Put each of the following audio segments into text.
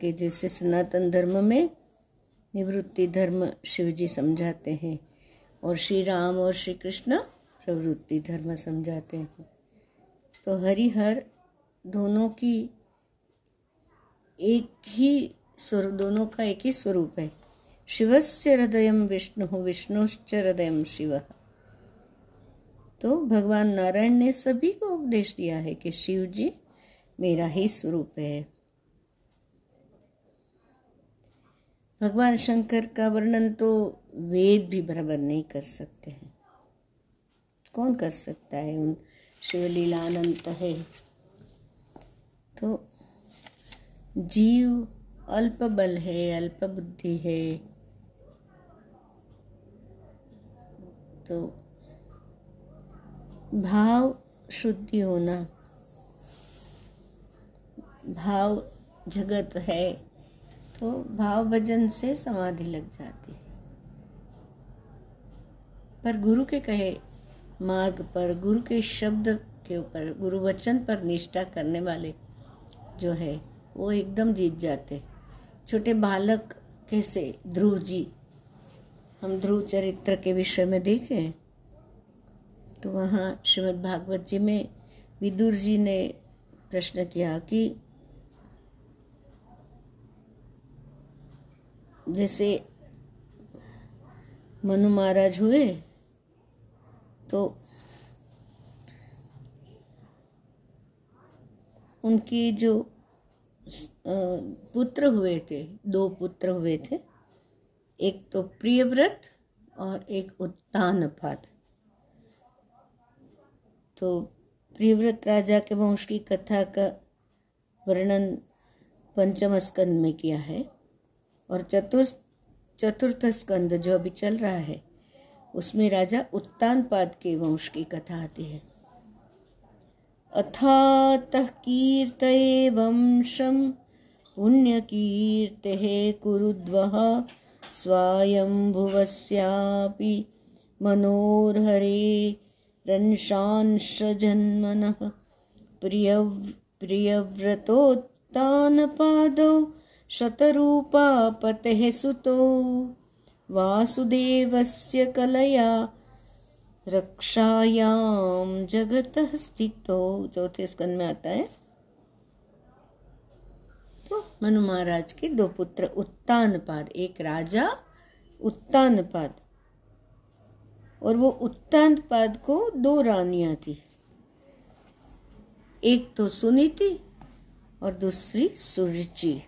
कि जैसे सनातन धर्म में निवृत्ति धर्म शिव जी समझाते हैं और श्री राम और श्री कृष्ण प्रवृत्ति धर्म समझाते हैं। तो हरिहर दोनों की एक ही स्वरूप, दोनों का एक ही स्वरूप है। शिवस्य हृदय विष्णु, विष्णुश्च हृदय शिव। तो भगवान नारायण ने सभी को उपदेश दिया है कि शिव जी मेरा ही स्वरूप है। भगवान शंकर का वर्णन तो वेद भी बराबर नहीं कर सकते हैं। कौन कर सकता है उन शिवलीला अनंत है? तो जीव अल्प बल है, अल्प बुद्धि है। तो भाव शुद्धि होना, भाव जगत है। तो भाव भजन से समाधि लग जाती है। पर गुरु के कहे मार्ग पर, गुरु के शब्द के ऊपर, गुरु वचन पर निष्ठा करने वाले जो है, वो एकदम जीत जाते छोटे बालक कैसे ध्रुव जी, हम ध्रुव चरित्र के विषय में देखें तो वहाँ श्रीमद् भागवत जी में विदुर जी ने प्रश्न किया कि जैसे मनु महाराज हुए तो उनकी जो पुत्र हुए थे, दो पुत्र हुए थे, एक तो प्रियव्रत और एक उत्तानपाद तो प्रियव्रत राजा के वंश की कथा का वर्णन पंचम स्कंद में किया है। और चतुर्थ चतुर्थ स्कंद जो अभी चल रहा है, उसमें राजा उत्तानपाद के वंश की कथा आती है। अथातः कीर्तये वंशं पुण्यकीर्तेः कुरुद्वः, स्वायम्भुवस्यापि मनोर्हरे रंशांशजन्मनः, प्रियव, प्रियव्रतोत्तानपादौ शतरूपापतेः सुतो वासुदेवस्य कलया रक्षायाम जगत स्थितो। चौथे स्कंद में आता है। तो मनु महाराज के दो पुत्र उत्तानपाद, एक राजा, उत्तानपाद। और वो उत्तानपाद को दो रानियाँ थी। एक तो सुनीति और दूसरी सुरुचि।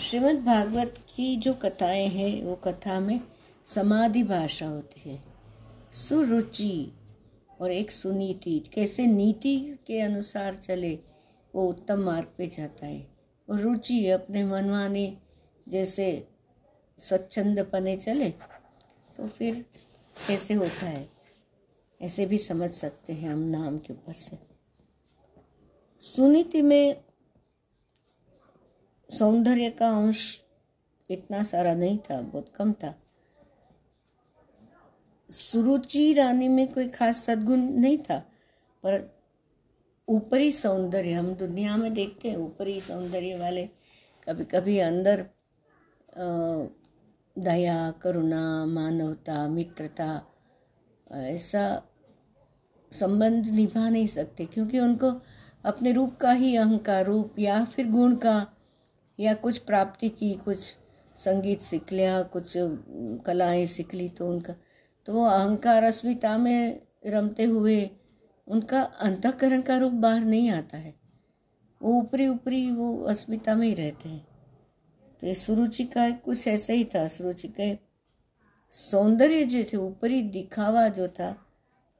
श्रीमद् भागवत की जो कथाएँ हैं, वो कथा में समाधि भाषा होती है। सुरुचि और एक सुनीति, कैसे नीति के अनुसार चले, वो उत्तम मार्ग पे जाता है। और रुचि अपने मनमाने, जैसे स्वच्छंद पने चले तो फिर कैसे होता है? ऐसे भी समझ सकते हैं हम नाम के ऊपर से। सुनीति में सौंदर्य का अंश इतना सारा नहीं था, बहुत कम था। सुरुचि रानी में कोई खास सद्गुण नहीं था, पर ऊपरी सौंदर्य, हम दुनिया में देखते हैं, ऊपरी सौंदर्य वाले कभी कभी अंदर दया, करुणा, मानवता, मित्रता ऐसा संबंध निभा नहीं सकते, क्योंकि उनको अपने रूप का ही अहंकार, रूप या फिर गुण का या कुछ प्राप्ति की, कुछ संगीत सीख लिया, कुछ कलाएँ सीख ली तो उनका तो वो अहंकार अस्मिता में रमते हुए उनका अंतकरण का रूप बाहर नहीं आता है। वो ऊपरी ऊपरी वो अस्मिता में ही रहते हैं। तो ये सुरुचि का कुछ ऐसा ही था। सुरुचि के सौंदर्य जो थे, ऊपरी दिखावा जो था,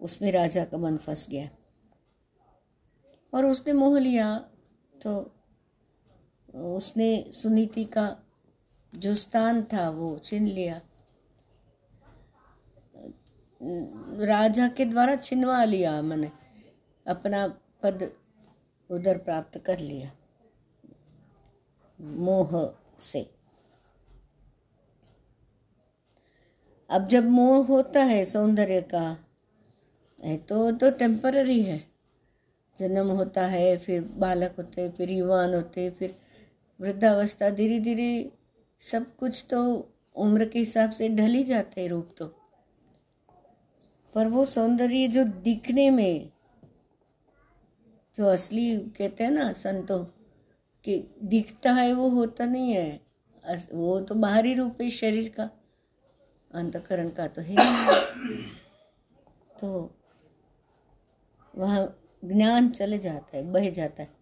उसमें राजा का मन फंस गया। और उसने मोह लिया तो उसने सुनीति का जो स्थान था, वो छीन लिया। राजा के द्वारा छिनवा लिया मैंने, अपना पद उधर प्राप्त कर लिया, मोह से। अब जब मोह होता है सौंदर्य का, है तो तो टेम्पररी है। जन्म होता है, फिर बालक होते, फिर युवान होते, फिर वृद्धावस्था धीरे धीरे सब कुछ तो उम्र के हिसाब से ढल ही जाते हैं रूप तो। पर वो सौंदर्य जो दिखने में, जो असली कहते हैं ना संतों, कि दिखता है वो होता नहीं है। वो तो बाहरी रूप है शरीर का, अंतकरण का तो है तो वहाँ ज्ञान चले जाता है, बह जाता है।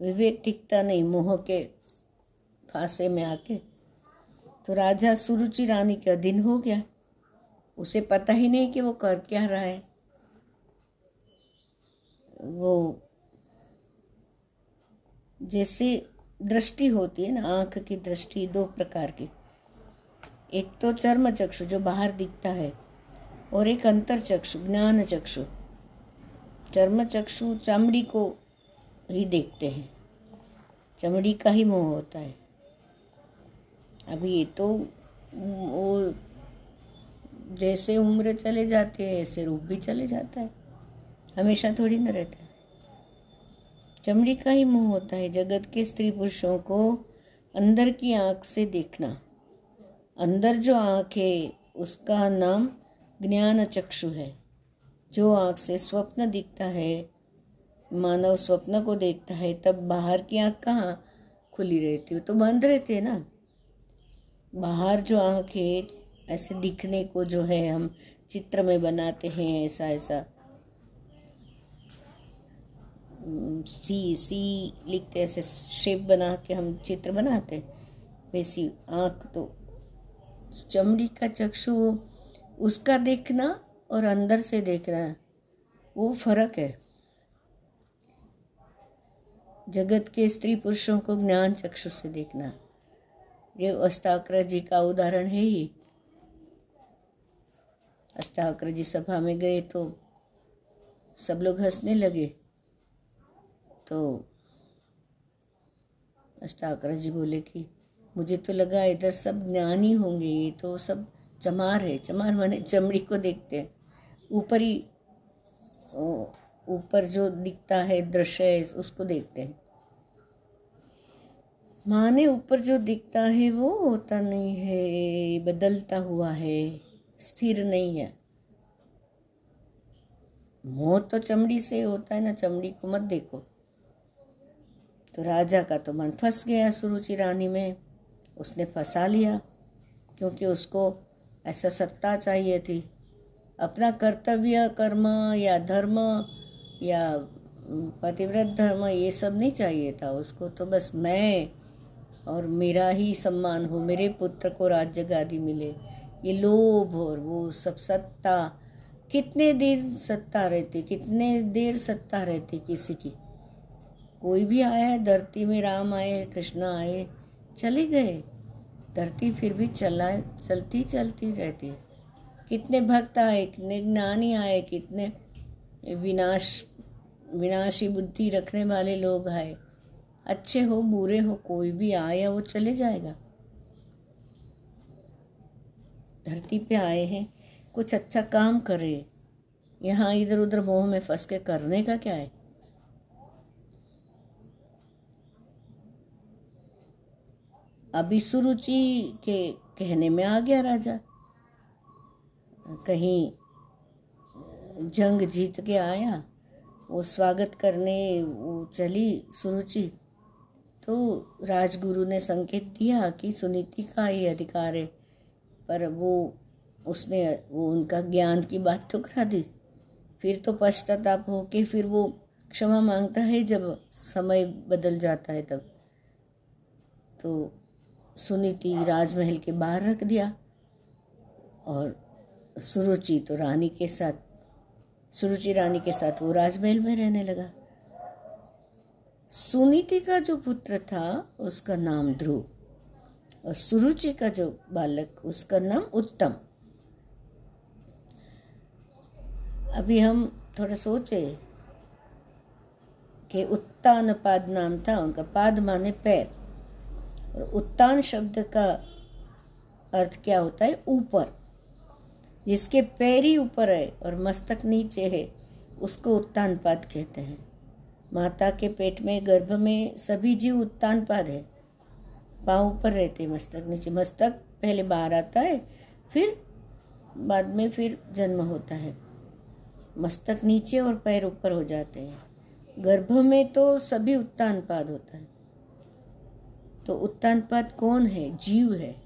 विवेक टिकता नहीं, मोह के फांसे में आके। तो राजा सुरुचि रानी का दिन हो गया। उसे पता ही नहीं कि वो कर क्या रहा है। वो जैसे दृष्टि होती है ना, आँख की दृष्टि, दो प्रकार की। एक तो चर्म चक्षु जो बाहर दिखता है, और एक अंतर चक्षु, ज्ञान चक्षु। चर्म चक्षु चमड़ी को ही देखते हैं। चमड़ी का ही मोह होता है। अभी ये तो वो जैसे उम्र चले जाते हैं, ऐसे रूप भी चले जाता है। हमेशा थोड़ी न रहता है। चमड़ी का ही मुँह होता है। जगत के स्त्री पुरुषों को अंदर की आँख से देखना। अंदर जो आँख है, उसका नाम ज्ञान चक्षु है। जो आँख से स्वप्न दिखता है मानव स्वप्न को देखता है, तब बाहर की आँख कहाँ खुली रहती है? तो बंद रहती है ना। बाहर जो आँख है ऐसे दिखने को जो है, हम चित्र में बनाते हैं, ऐसा ऐसा। सी सी लिखते ऐसे शेप बना के हम चित्र बनाते वैसी आँख तो चमड़ी का चक्षु, उसका देखना और अंदर से देखना, वो फ़र्क है। जगत के स्त्री पुरुषों को ज्ञान चक्षु से देखना। ये अष्टावक्र जी का उदाहरण है ही अष्टावक्र जी सभा में गए तो सब लोग हंसने लगे। तो अष्टावक्र जी बोले कि, मुझे तो लगा इधर सब ज्ञानी होंगे, ये तो सब चमार है। चमार माने चमड़ी को देखते हैं। ऊपरी ऊपर जो दिखता है दृश्य उसको देखते हैं। माने ऊपर जो दिखता है, वो होता नहीं है, बदलता हुआ है, स्थिर नहीं है। मोह तो चमड़ी से होता है ना, चमड़ी को मत देखो। तो राजा का तो मन फंस गया सुरुचि रानी में। उसने फंसा लिया, क्योंकि उसको ऐसा सत्ता चाहिए थी। अपना कर्तव्य, कर्म या धर्म या पतिव्रत धर्म ये सब नहीं चाहिए था उसको तो बस मैं और मेरा ही सम्मान हो, मेरे पुत्र को राज्य गादी मिले। ये लोभ और वो सब सत्ता, कितने देर सत्ता रहती, कितने देर सत्ता रहती किसी की? कोई भी आया, धरती में राम आए, कृष्ण आए, चले गए। धरती फिर भी चला चलती चलती रहती। कितने भक्त आए, कितने ज्ञानी आए, कितने विनाश, विनाशी बुद्धि रखने वाले लोग आए। अच्छे हो, बुरे हो, कोई भी आया वो चले जाएगा। धरती पे आए हैं, कुछ अच्छा काम करे। यहाँ इधर उधर मोह में फंस के करने का क्या है? अभी सुरुचि के कहने में आ गया राजा। कहीं जंग जीत के आया, वो स्वागत करने वो चली सुरुचि। तो राजगुरु ने संकेत दिया कि सुनीति का ही अधिकार है, पर वो, उसने वो उनका ज्ञान की बात ठुकरा दी। फिर तो पश्चाताप हो के फिर वो क्षमा माँगता है जब समय बदल जाता है तब। तो सुनीति राजमहल के बाहर रख दिया, और सुरुचि तो रानी के साथ सुरुचि रानी के साथ वो राजमहल में रहने लगा। सुनीति का जो पुत्र था, उसका नाम ध्रुव और सुरुचि का जो बालक, उसका नाम उत्तम। अभी हम थोड़ा सोचे कि उत्तान पाद नाम था, उनका पाद माने पैर। और उत्तान शब्द का अर्थ क्या होता है? ऊपर। जिसके पैर ही ऊपर है और मस्तक नीचे है, उसको उत्तानपाद कहते हैं। माता के पेट में, गर्भ में सभी जीव उत्तान पाद है। पाँव ऊपर रहते हैं, मस्तक नीचे। मस्तक पहले बाहर आता है, फिर बाद में फिर जन्म होता है। मस्तक नीचे और पैर ऊपर हो जाते हैं। गर्भ में तो सभी उत्तानपाद होता है। तो उत्तानपाद कौन है? जीव है।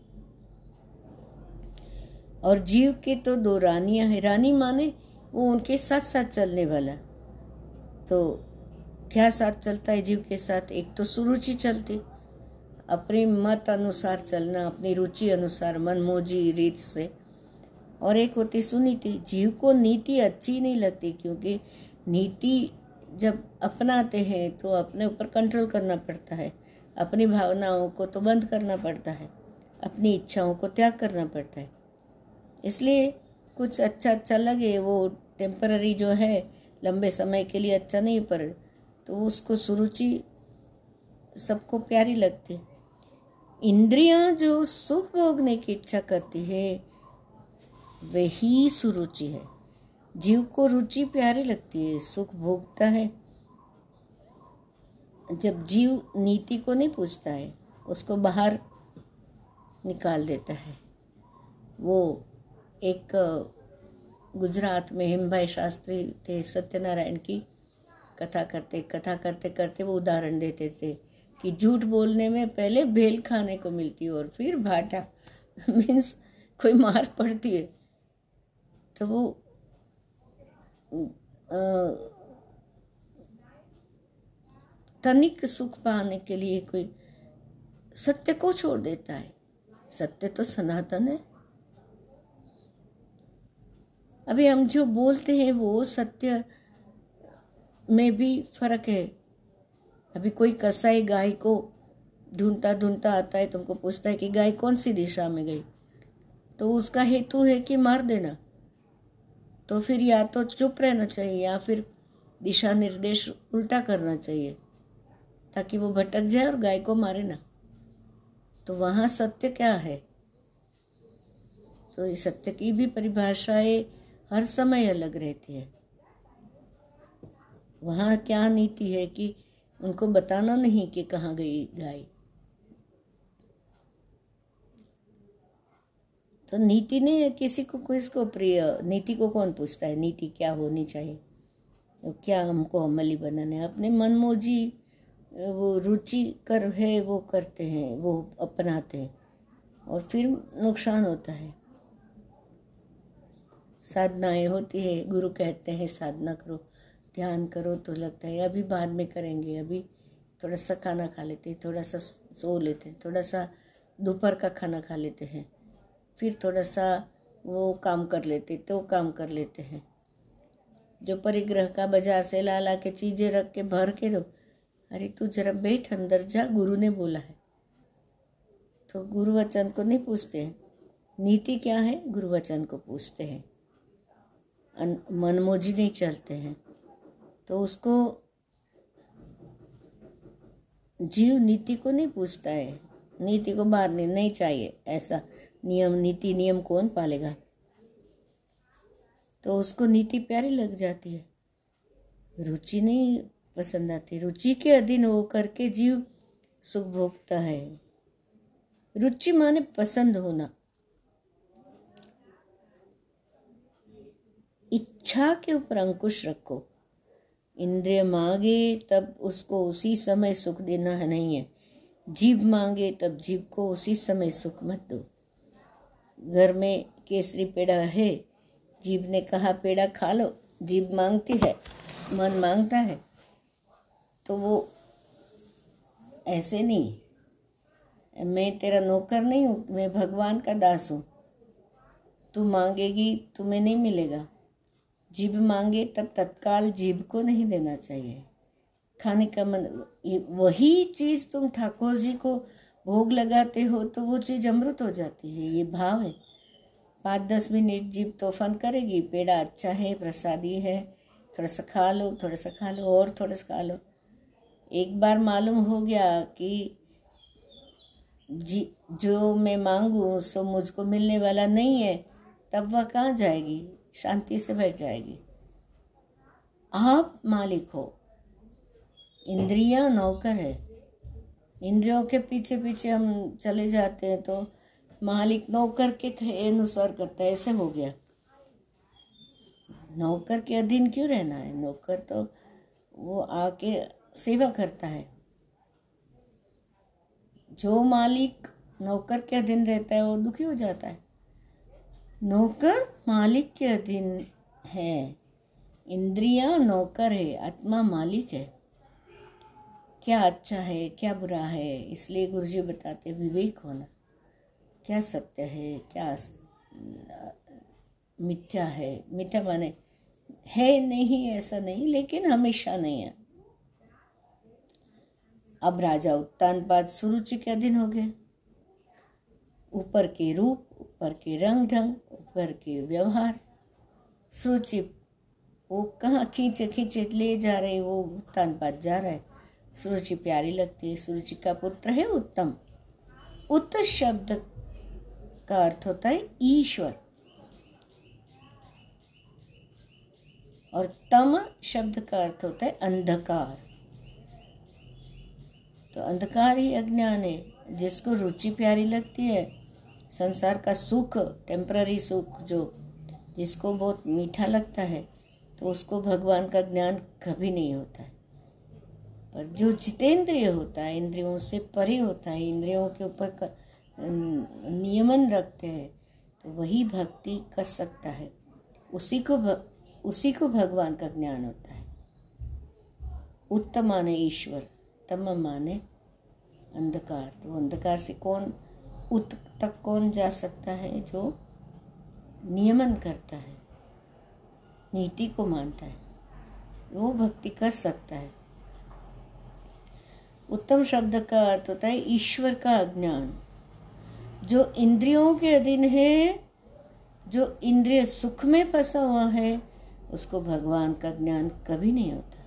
और जीव के तो दो रानियाँ हैं। रानी माने वो उनके साथ साथ चलने वाला। तो क्या साथ चलता है जीव के साथ? एक तो सुरुचि चलती। अपने मत अनुसार चलना, अपनी रुचि अनुसार मन मोजी रीत से। और एक होती सुनीति। जीव को नीति अच्छी नहीं लगती क्योंकि नीति जब अपनाते हैं तो अपने ऊपर कंट्रोल करना पड़ता है। अपनी भावनाओं को तो बंद करना पड़ता है। अपनी इच्छाओं को त्याग करना पड़ता है। इसलिए कुछ अच्छा अच्छा लगे, वो टेम्पररी जो है, लंबे समय के लिए अच्छा नहीं, पर तो उसको सुरुचि सबको प्यारी लगती। इंद्रियाँ जो सुख भोगने की इच्छा करती है, वही सुरुचि है। जीव को रुचि प्यारी लगती है, सुख भोगता है। जब जीव नीति को नहीं पूछता है, उसको बाहर निकाल देता है। वो एक गुजरात में हिमभाई शास्त्री थे, सत्यनारायण की कथा करते कथा करते करते वो उदाहरण देते थे कि झूठ बोलने में पहले भेल खाने को मिलती है और फिर भाटा। मीन्स कोई मार पड़ती है। तो वो तनिक सुख पाने के लिए कोई सत्य को छोड़ देता है। सत्य तो सनातन है। अभी हम जो बोलते हैं वो सत्य में भी फ़र्क है। अभी कोई कसाई गाय को ढूंढता ढूंढता आता है, तुमको पूछता है कि गाय कौन सी दिशा में गई? तो उसका हेतु है कि मार देना। तो फिर या तो चुप रहना चाहिए या फिर दिशा निर्देश उल्टा करना चाहिए, ताकि वो भटक जाए और गाय को मारे ना। तो वहाँ सत्य क्या है? तो इस सत्य की भी परिभाषाएँ हर समय अलग रहती है। वहाँ क्या नीति है कि उनको बताना नहीं कि कहाँ गई गाय? तो नीति ने किसी को, किसको प्रिय? नीति को कौन पूछता है? नीति क्या होनी चाहिए? तो क्या हमको अमली बनाना है? अपने मनमोजी, वो रुचि कर है, वो करते हैं, वो अपनाते हैं। और फिर नुकसान होता है। साधनाएँ होती है, गुरु कहते हैं, साधना करो, ध्यान करो तो लगता है, अभी बाद में करेंगे, अभी थोड़ा सा खाना खा लेते हैं, थोड़ा सा सो लेते हैं, थोड़ा सा दोपहर का खाना खा लेते हैं, फिर थोड़ा सा वो काम कर लेते तो काम कर लेते हैं। जो परिग्रह का बाज़ार से ला ला के चीज़ें रख के भर के दो, अरे तू जरा बैठ अंदर जा, गुरु ने बोला है। तो गुरु वचन को नहीं पूछते हैं। नीति क्या है? गुरु वचन को पूछते हैं। मनमोजी नहीं चलते हैं। तो उसको जीव नीति को नहीं पूछता है। नीति को मारने नहीं चाहिए, ऐसा नियम, नीति, नियम कौन पालेगा? तो उसको नीति प्यारी लग जाती है। रुचि नहीं पसंद आती। रुचि के अधीन होकर करके जीव सुख भोगता है। रुचि माने पसंद होना। इच्छा के ऊपर अंकुश रखो। इंद्रिय मांगे, तब उसको उसी समय सुख देना है, नहीं है। जीभ मांगे, तब जीव को उसी समय सुख मत दो। घर में केसरी पेड़ा है, जीव ने कहा, पेड़ा खा लो जीभ मांगती है, मन माँगता है। तो वो ऐसे नहीं, मैं तेरा नौकर नहीं हूँ, मैं भगवान का दास हूँ। तू मांगेगी, तुम्हें नहीं मिलेगा। जीभ मांगे तब तत्काल जीभ को नहीं देना चाहिए। खाने का मन वही चीज़ तुम ठाकुर जी को भोग लगाते हो तो वो चीज़ अमृत हो जाती है, ये भाव है। पाँच दस मिनट जीभ तोफान करेगी, पेड़ा अच्छा है, प्रसादी है, थोड़ा सा खा लो, थोड़ा सा खा लो, और थोड़ा सा खा लो। एक बार मालूम हो गया कि जी, जो मैं मांगू, सो मुझको मिलने वाला नहीं है, तब वह कहाँ जाएगी? शांति से बैठ जाएगी। आप मालिक हो। इंद्रिया नौकर है। इंद्रियों के पीछे पीछे हम चले जाते हैं तो मालिक नौकर के अनुसार करता है। ऐसे हो गया। नौकर के अधीन क्यों रहना है? नौकर तो वो आके सेवा करता है। जो मालिक नौकर के अधीन रहता है, वो दुखी हो जाता है। नौकर मालिक के अधीन है। इंद्रिया नौकर है, आत्मा मालिक है। क्या अच्छा है, क्या बुरा है, इसलिए गुरु जी बताते विवेक होना। क्या सत्य है, क्या मिथ्या है। मिथ्या माने है नहीं, ऐसा नहीं, लेकिन हमेशा नहीं है। अब राजा उत्तानपाद सुरुचि के अधीन हो गए। ऊपर के रूप, ऊपर के रंग ढंग ऊपर के व्यवहार सुरुचि वो कहाँ खींचे खींचे, ले जा रहे वो उत्तानपाद जा रहा है। सुरुचि प्यारी लगती है सुरुचि का पुत्र है उत्तम। उत्त शब्द का अर्थ होता है ईश्वर। और तम शब्द का अर्थ होता है अंधकार। तो अंधकार ही अज्ञान है, जिसको रुचि प्यारी लगती है संसार का सुख टेम्पररी सुख जो जिसको बहुत मीठा लगता है तो उसको भगवान का ज्ञान कभी नहीं होता है। पर जो जितेंद्रिय होता है इंद्रियों से परे होता है इंद्रियों के ऊपर नियमन रखते हैं तो वही भक्ति कर सकता है। उसी को भ, उसी को भगवान का ज्ञान होता है। उत्तम माने ईश्वर तम माने अंधकार। तो अंधकार से कौन उत तक कौन जा सकता है जो नियमन करता है, नीति को मानता है, वो भक्ति कर सकता है। उत्तम शब्द का अर्थ होता है ईश्वर का अज्ञान। जो इंद्रियों के अधीन है, जो इंद्रिय सुख में फंसा हुआ है, उसको भगवान का ज्ञान कभी नहीं होता।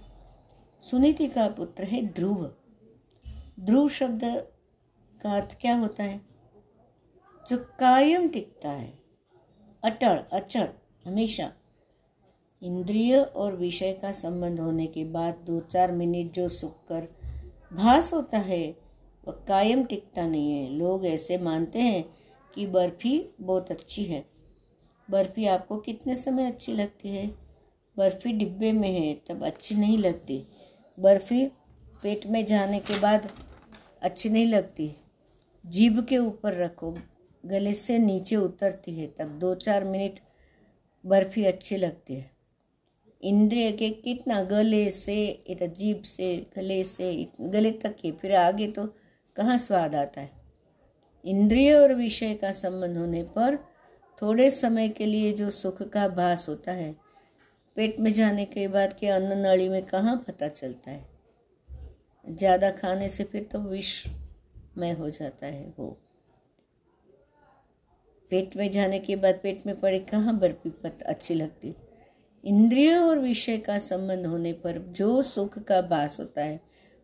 सुनीति का पुत्र है ध्रुव। ध्रुव शब्द का अर्थ क्या होता है? जो कायम टिकता है। अटल, अचल, हमेशा। इंद्रिय और विषय का संबंध होने के बाद दो चार मिनट जो सुख कर भास होता है, वह कायम टिकता नहीं है। लोग ऐसे मानते हैं कि बर्फ़ी बहुत अच्छी है। बर्फ़ी आपको कितने समय अच्छी लगती है? बर्फ़ी डिब्बे में है, तब अच्छी नहीं लगती। बर्फ़ी पेट में जाने के बाद अच्छी नहीं लगती। जीभ के ऊपर रखो। गले से नीचे उतरती है, तब दो चार मिनट बर्फ़ी अच्छी लगती है। इंद्रिय के कितना गले से इधर जीभ से, गले से गले तक के फिर आगे तो कहाँ स्वाद आता है? इंद्रिय और विषय का संबंध होने पर थोड़े समय के लिए जो सुख का भास होता है, पेट में जाने के बाद के अन्न नली में कहाँ पता चलता है? ज़्यादा खाने से फिर तो विष में हो जाता है वो। पेट में जाने के बाद पेट में पड़े कहाँ बर्फ़ी पत अच्छी लगती? इंद्रिय और विषय का संबंध होने पर जो सुख का भास होता है,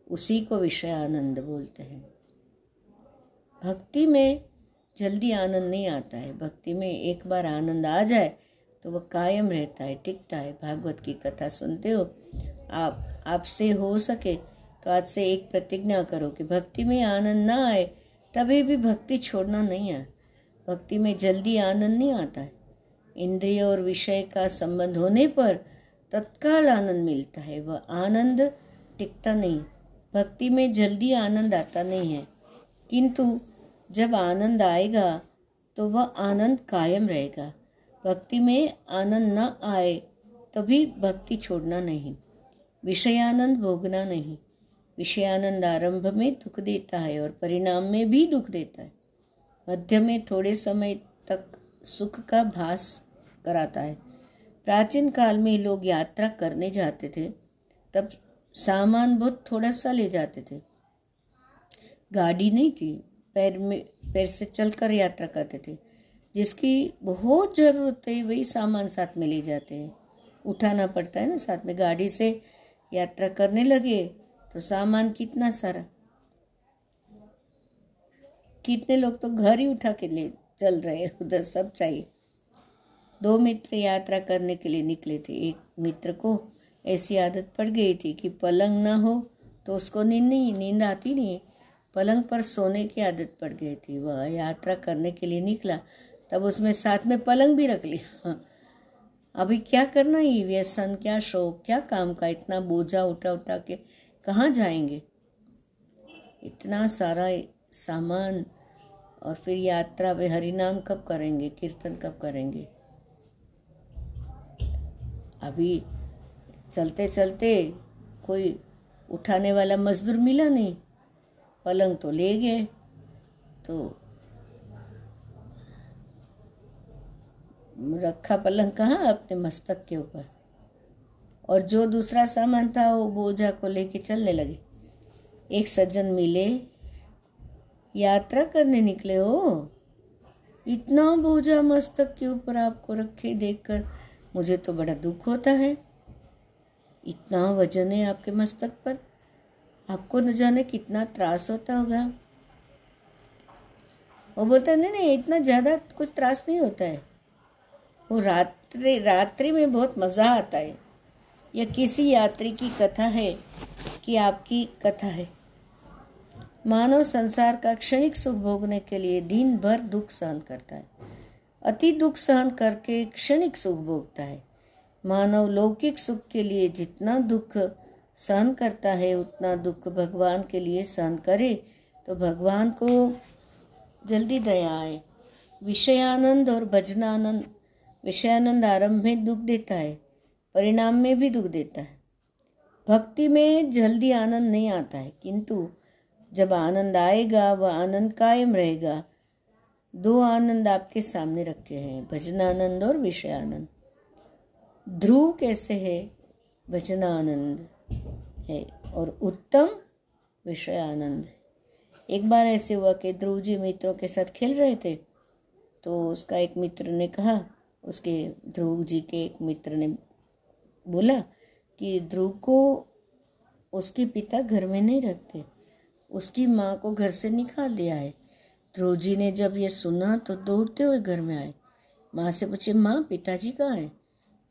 उसी को विषय आनंद बोलते हैं। भक्ति में जल्दी आनंद नहीं आता है। भक्ति में एक बार आनंद आ जाए तो वह कायम रहता है, टिकता है। भागवत की कथा सुनते हो, आप, आपसे हो सके तो आज से एक प्रतिज्ञा करो कि भक्ति में आनंद ना आए, तभी भी भक्ति छोड़ना नहीं है। भक्ति में जल्दी आनंद नहीं आता है। इंद्रिय और विषय का संबंध होने पर तत्काल आनंद मिलता है। वह आनंद टिकता नहीं। भक्ति में जल्दी आनंद आता नहीं है। किंतु जब आनंद आएगा तो वह आनंद कायम रहेगा। भक्ति में आनंद न आए, तभी भक्ति छोड़ना नहीं। विषयानंद भोगना नहीं। विषयानंद आरंभ में दुख देता है और परिणाम में भी दुख देता है। मध्य में थोड़े समय तक सुख का भास कराता है। प्राचीन काल में लोग यात्रा करने जाते थे, तब सामान बहुत थोड़ा सा ले जाते थे। गाड़ी नहीं थी, पैर में, पैर से चलकर यात्रा करते थे, जिसकी बहुत ज़रूरत है वही सामान साथ में ले जाते हैं। उठाना पड़ता है ना साथ में, गाड़ी से यात्रा करने लगे तो सामान कितना सारा कितने लोग तो घर ही उठा के ले चल रहे हैं, उधर सब चाहिए। दो मित्र यात्रा करने के लिए निकले थे। एक मित्र को ऐसी आदत पड़ गई थी कि पलंग ना हो तो उसको नींद नहीं, नींद आती नहीं। पलंग पर सोने की आदत पड़ गई थी। वह यात्रा करने के लिए निकला, तब उसमें साथ में पलंग भी रख लिया। अभी क्या करना ही? व्यसन क्या शौक, क्या काम का? इतना बोझा उठा उठा के कहाँ जाएँगे? इतना सारा सामान और फिर यात्रा वे हरिनाम कब करेंगे, कीर्तन कब करेंगे? अभी चलते चलते कोई उठाने वाला मजदूर मिला नहीं, पलंग तो ले गए तो रखा पलंग कहाँ अपने मस्तक के ऊपर? और जो दूसरा सामान था वो बोझा को लेके चलने लगे। एक सज्जन मिले यात्रा करने निकले हो? इतना बोझा मस्तक के ऊपर आपको रखे देखकर मुझे तो बड़ा दुख होता है। इतना वज़न है आपके मस्तक पर। आपको न जाने कितना त्रास होता होगा। वो बोलता, नहीं नहीं, इतना ज़्यादा कुछ त्रास नहीं होता है। वो रात्रि रात्रि में बहुत मज़ा आता है। यह किसी यात्री की कथा है कि आपकी कथा है। मानव संसार का क्षणिक सुख भोगने के लिए दिन भर दुख सहन करता है। अति दुख सहन करके क्षणिक सुख भोगता है। मानव लौकिक सुख के लिए जितना दुख सहन करता है, उतना दुख भगवान के लिए सहन करे तो भगवान को जल्दी दया आए। विषयानंद और भजनानंद, विषयानंद आरंभ में दुख देता है, परिणाम में भी दुख देता है। भक्ति में जल्दी आनंद नहीं आता है, किंतु जब आनंद आएगा, वह आनंद कायम रहेगा। दो आनंद आपके सामने रखे हैं, भजनानंद और विषय आनंद ध्रुव कैसे है? भजन आनंद है और उत्तम विषय आनंद एक बार ऐसे हुआ कि ध्रुव जी मित्रों के साथ खेल रहे थे तो उसका एक मित्र ने कहा, उसके ध्रुव जी के एक मित्र ने बोला कि ध्रुव को उसके पिता घर में नहीं रखते। उसकी माँ को घर से निकाल दिया है ध्रुव जी ने जब ये सुना तो दौड़ते हुए घर में आए। माँ से पूछे, माँ, पिताजी कहाँ है?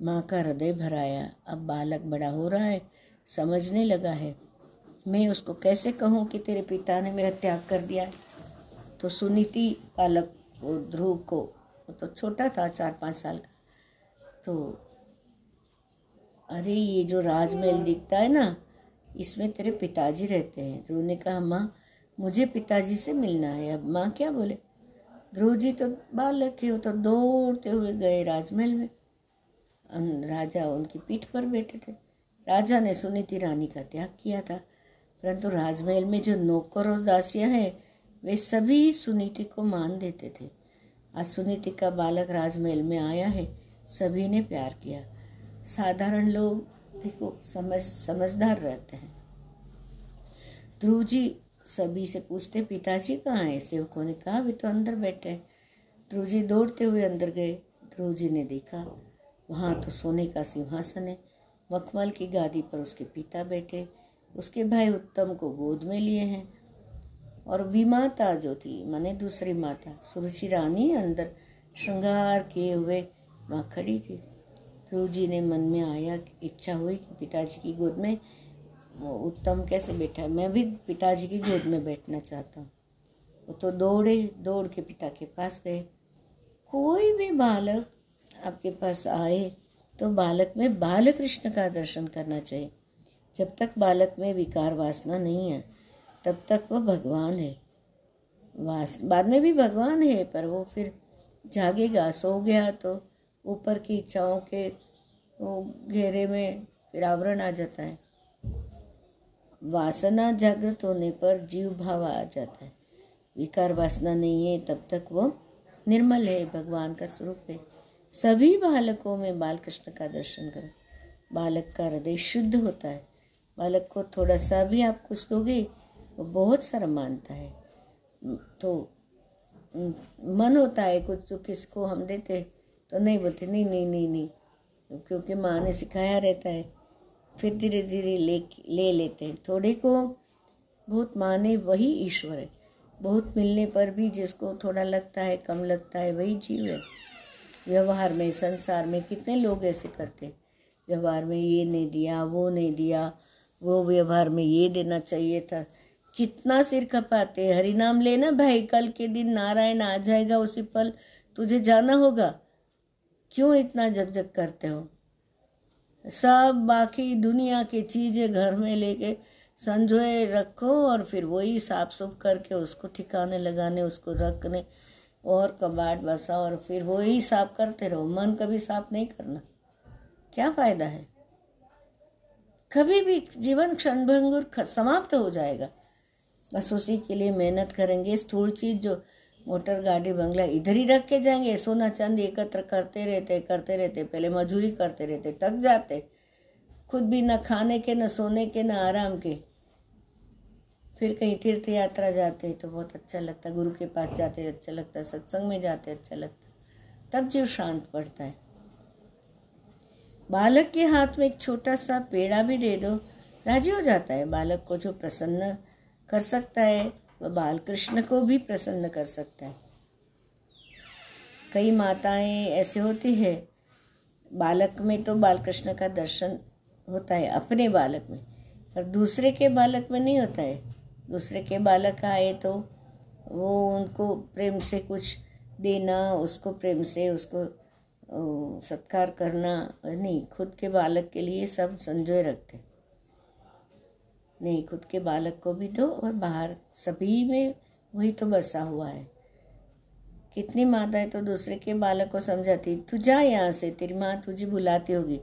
माँ का हृदय भराया अब बालक बड़ा हो रहा है, समझने लगा है। मैं उसको कैसे कहूँ कि तेरे पिता ने मेरा त्याग कर दिया है? तो सुनीति बालक ध्रुव को, वो तो छोटा था, चार पाँच साल का। तो अरे, ये जो राजमहल दिखता है ना इसमें तेरे पिताजी रहते हैं। ध्रुव ने कहा, माँ, मुझे पिताजी से मिलना है। अब माँ क्या बोले? ध्रुव जी तो बालक हो तो दौड़ते हुए गए राजमहल में। राजा उनकी पीठ पर बैठे थे। राजा ने सुनीति रानी का त्याग किया था। परंतु राजमहल में जो नौकर और दासियाँ हैं, वे सभी सुनीति को मान देते थे। आज सुनीति का बालक राजमहल में आया है। सभी ने प्यार किया। साधारण लोग देखो, समझ, समझदार रहते हैं। ध्रुव जी सभी से पूछते, पिताजी कहाँ है? सेवकों ने कहा वे तो अंदर बैठे ध्रुव जी दौड़ते हुए अंदर गए। ध्रुव जी ने देखा, वहाँ तो सोने का सिंहासन है। मखमल की गादी पर उसके पिता बैठे। उसके भाई उत्तम को गोद में लिए हैं। और विमाता जो थी, माने दूसरी माता, सुरुचि रानी अंदर श्रृंगार किए हुए वहाँ खड़ी थी। ध्रुव जी ने मन में आया इच्छा हुई कि पिताजी की गोद में उत्तम कैसे बैठा है। मैं भी पिताजी की गोद में बैठना चाहता हूँ। वो तो दौड़े, दौड़ के पिता के पास गए। कोई भी बालक आपके पास आए तो बालक में बाल कृष्ण का दर्शन करना चाहिए। जब तक बालक में विकार वासना नहीं है, तब तक वह भगवान है। वास, बाद में भी भगवान है, पर वो फिर जागेगा, सो गया तो ऊपर की इच्छाओं के घेरे में फिर आवरण आ जाता है। वासना जागृत होने पर जीव भाव आ जाता है। विकार वासना नहीं है, तब तक वो निर्मल है भगवान का स्वरूप है। सभी बालकों में बाल कृष्ण का दर्शन करो। बालक का हृदय शुद्ध होता है। बालक को थोड़ा सा भी आप कुछ दोगे, वो बहुत सारा मानता है। तो मन होता है कुछ जो किसको हम देते तो नहीं बोलते, नहीं नहीं नहीं नहीं। क्योंकि माँ ने सिखाया रहता है। फिर धीरे धीरे ले ले लेते हैं। थोड़े को बहुत माने वही ईश्वर है। बहुत मिलने पर भी जिसको थोड़ा लगता है, कम लगता है, वही जीव है। व्यवहार में, संसार में कितने लोग ऐसे करते हैं। व्यवहार में ये नहीं दिया, वो नहीं दिया, वो व्यवहार में ये देना चाहिए था। कितना सिर खपाते हरि नाम लेना भाई, कल के दिन नारायण आ जाएगा, उसी पल तुझे जाना होगा। क्यों इतना जग जग करते हो? सब बाकी दुनिया की चीज़ें घर में लेके संजोए रखो और फिर वही साफ़ सुफ करके उसको ठिकाने लगाने, उसको रखने और कबाट बसा और फिर वही साफ़ करते रहो। मन कभी साफ़ नहीं करना। क्या फ़ायदा है? कभी भी जीवन क्षणभंगुर समाप्त हो जाएगा। बस उसी के लिए मेहनत करेंगे। स्थूल चीज़ जो मोटर गाड़ी बंगला इधर ही रख के जाएँगे। सोना चांदी एकत्र करते रहते करते रहते, पहले मजूरी करते रहते थक जाते। खुद भी न खाने के, न सोने के, न आराम के। फिर कहीं तीर्थ यात्रा जाते तो बहुत अच्छा लगता। गुरु के पास जाते अच्छा लगता। सत्संग में जाते अच्छा लगता। तब जीव शांत पड़ता है। बालक के हाथ में एक छोटा सा पेड़ा भी दे दो। राज़ी हो जाता है बालक को जो प्रसन्न कर सकता है। वह बाल कृष्ण को भी प्रसन्न कर सकता है। कई माताएँ ऐसे होती है, बालक में तो बाल कृष्ण का दर्शन होता है, अपने बालक में, पर दूसरे के बालक में नहीं होता है। दूसरे के बालक आए तो वो उनको प्रेम से कुछ देना, उसको प्रेम से उसको सत्कार करना, नहीं, खुद के बालक के लिए सब संजोए रखते नहीं, खुद के बालक को भी दो और बाहर सभी में वही तो बसा हुआ है। कितनी माताएँ तो दूसरे के बालक को समझाती, तू जा यहाँ से, तेरी माँ तुझे बुलाती होगी।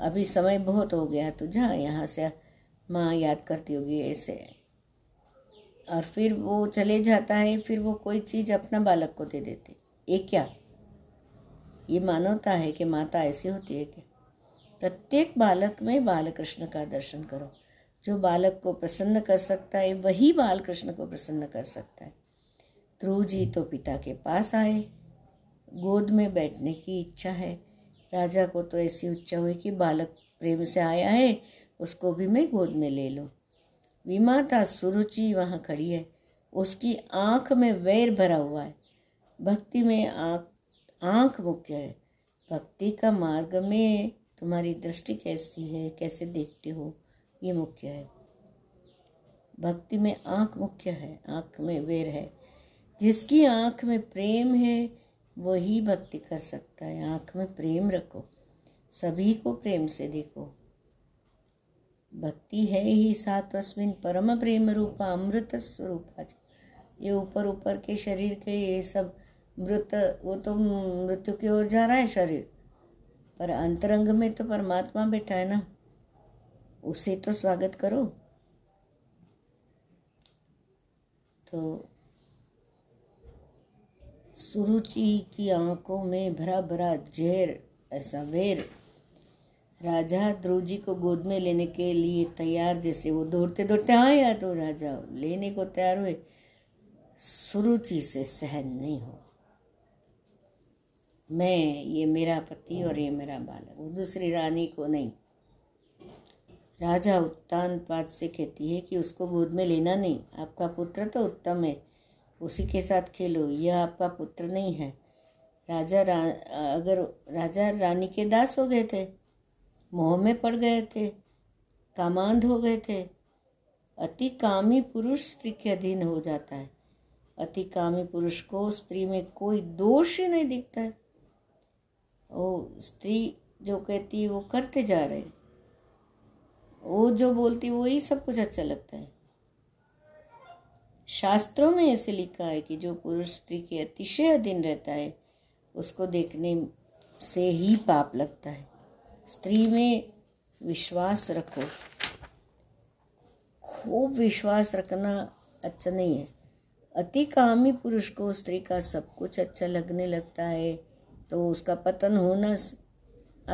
अभी समय बहुत हो गया तू जा यहाँ से, माँ याद करती होगी ऐसे। और फिर वो चले जाता है, फिर वो कोई चीज़ अपना बालक को दे देते। ये क्या? ये मानवता है कि माता ऐसी होती है क्या प्रत्येक बालक में बाल कृष्ण का दर्शन करो। जो बालक को प्रसन्न कर सकता है, वही बाल कृष्ण को प्रसन्न कर सकता है। ध्रुव जी तो पिता के पास आए, गोद में बैठने की इच्छा है। राजा को तो ऐसी इच्छा हुई कि बालक प्रेम से आया है, उसको भी मैं गोद में ले लूँ। विमाता सुरुचि वहाँ खड़ी है, उसकी आँख में वैर भरा हुआ है। भक्ति में आँख आँख मुख्य है। भक्ति का मार्ग में तुम्हारी दृष्टि कैसी है, कैसे देखते हो? ये मुख्य है। भक्ति में आँख मुख्य है, आँख में वेर है। जिसकी आँख में प्रेम है, वही भक्ति कर सकता है। आँख में प्रेम रखो, सभी को प्रेम से देखो। भक्ति है ही सात्वस्मिन परम प्रेम रूपा, अमृत स्वरूपा ये ऊपर ऊपर के शरीर के ये सब मृत, वो तो मृत्यु की ओर जा रहा है शरीर। पर अंतरंग में तो परमात्मा बैठा है ना। उसे तो स्वागत करो। तो सुरुचि की आँखों में भरा भरा जहर, ऐसा वेर, राजा ध्रुव जी को गोद में लेने के लिए तैयार जैसे वो दौड़ते दौड़ते आया तो राजा लेने को तैयार हुए, सुरुचि से सहन नहीं हो मैं, ये मेरा पति और ये मेरा बालक, वो दूसरी रानी को नहीं राजा उत्तान पाद से कहती है कि उसको गोद में लेना नहीं। आपका पुत्र तो उत्तम है। उसी के साथ खेलो। यह आपका पुत्र नहीं है। राजा रा, अगर राजा रानी के दास हो गए थे मोह में पड़ गए थे कामांध हो गए थे अति कामी पुरुष स्त्री के अधीन हो जाता है। अति कामी पुरुष को स्त्री में कोई दोष ही नहीं दिखता है। वो स्त्री जो कहती है वो करते जा रहे वो जो बोलती है, वही सब कुछ अच्छा लगता है। शास्त्रों में ऐसे लिखा है कि जो पुरुष स्त्री के अतिशय अधीन रहता है, उसको देखने से ही पाप लगता है। स्त्री में विश्वास रखो। खूब विश्वास रखना अच्छा नहीं है। अति कामी पुरुष को स्त्री का सब कुछ अच्छा लगने लगता है तो उसका पतन होना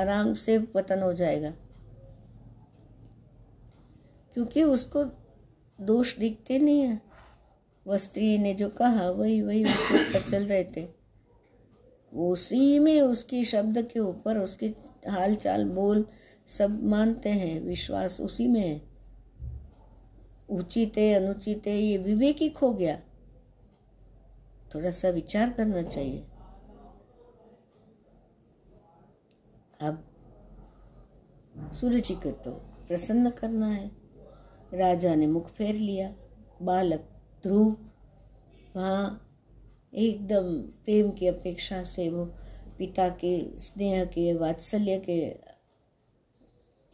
आराम से पतन हो जाएगा। क्योंकि उसको दोष दिखते नहीं है। वह स्त्री ने जो कहा, वही वही उसके ऊपर चल रहे थे। उसी में उसकी शब्द के ऊपर, उसके हाल चाल बोल सब मानते हैं। विश्वास उसी में है। उचित है अनुचित है ये विवेक ही खो गया। थोड़ा सा विचार करना चाहिए। अब सूर्य जी को तो प्रसन्न करना है। राजा ने मुख फेर लिया, बालक ध्रुव, वहाँ एकदम प्रेम की अपेक्षा से वो पिता के, स्नेह के, वात्सल्य के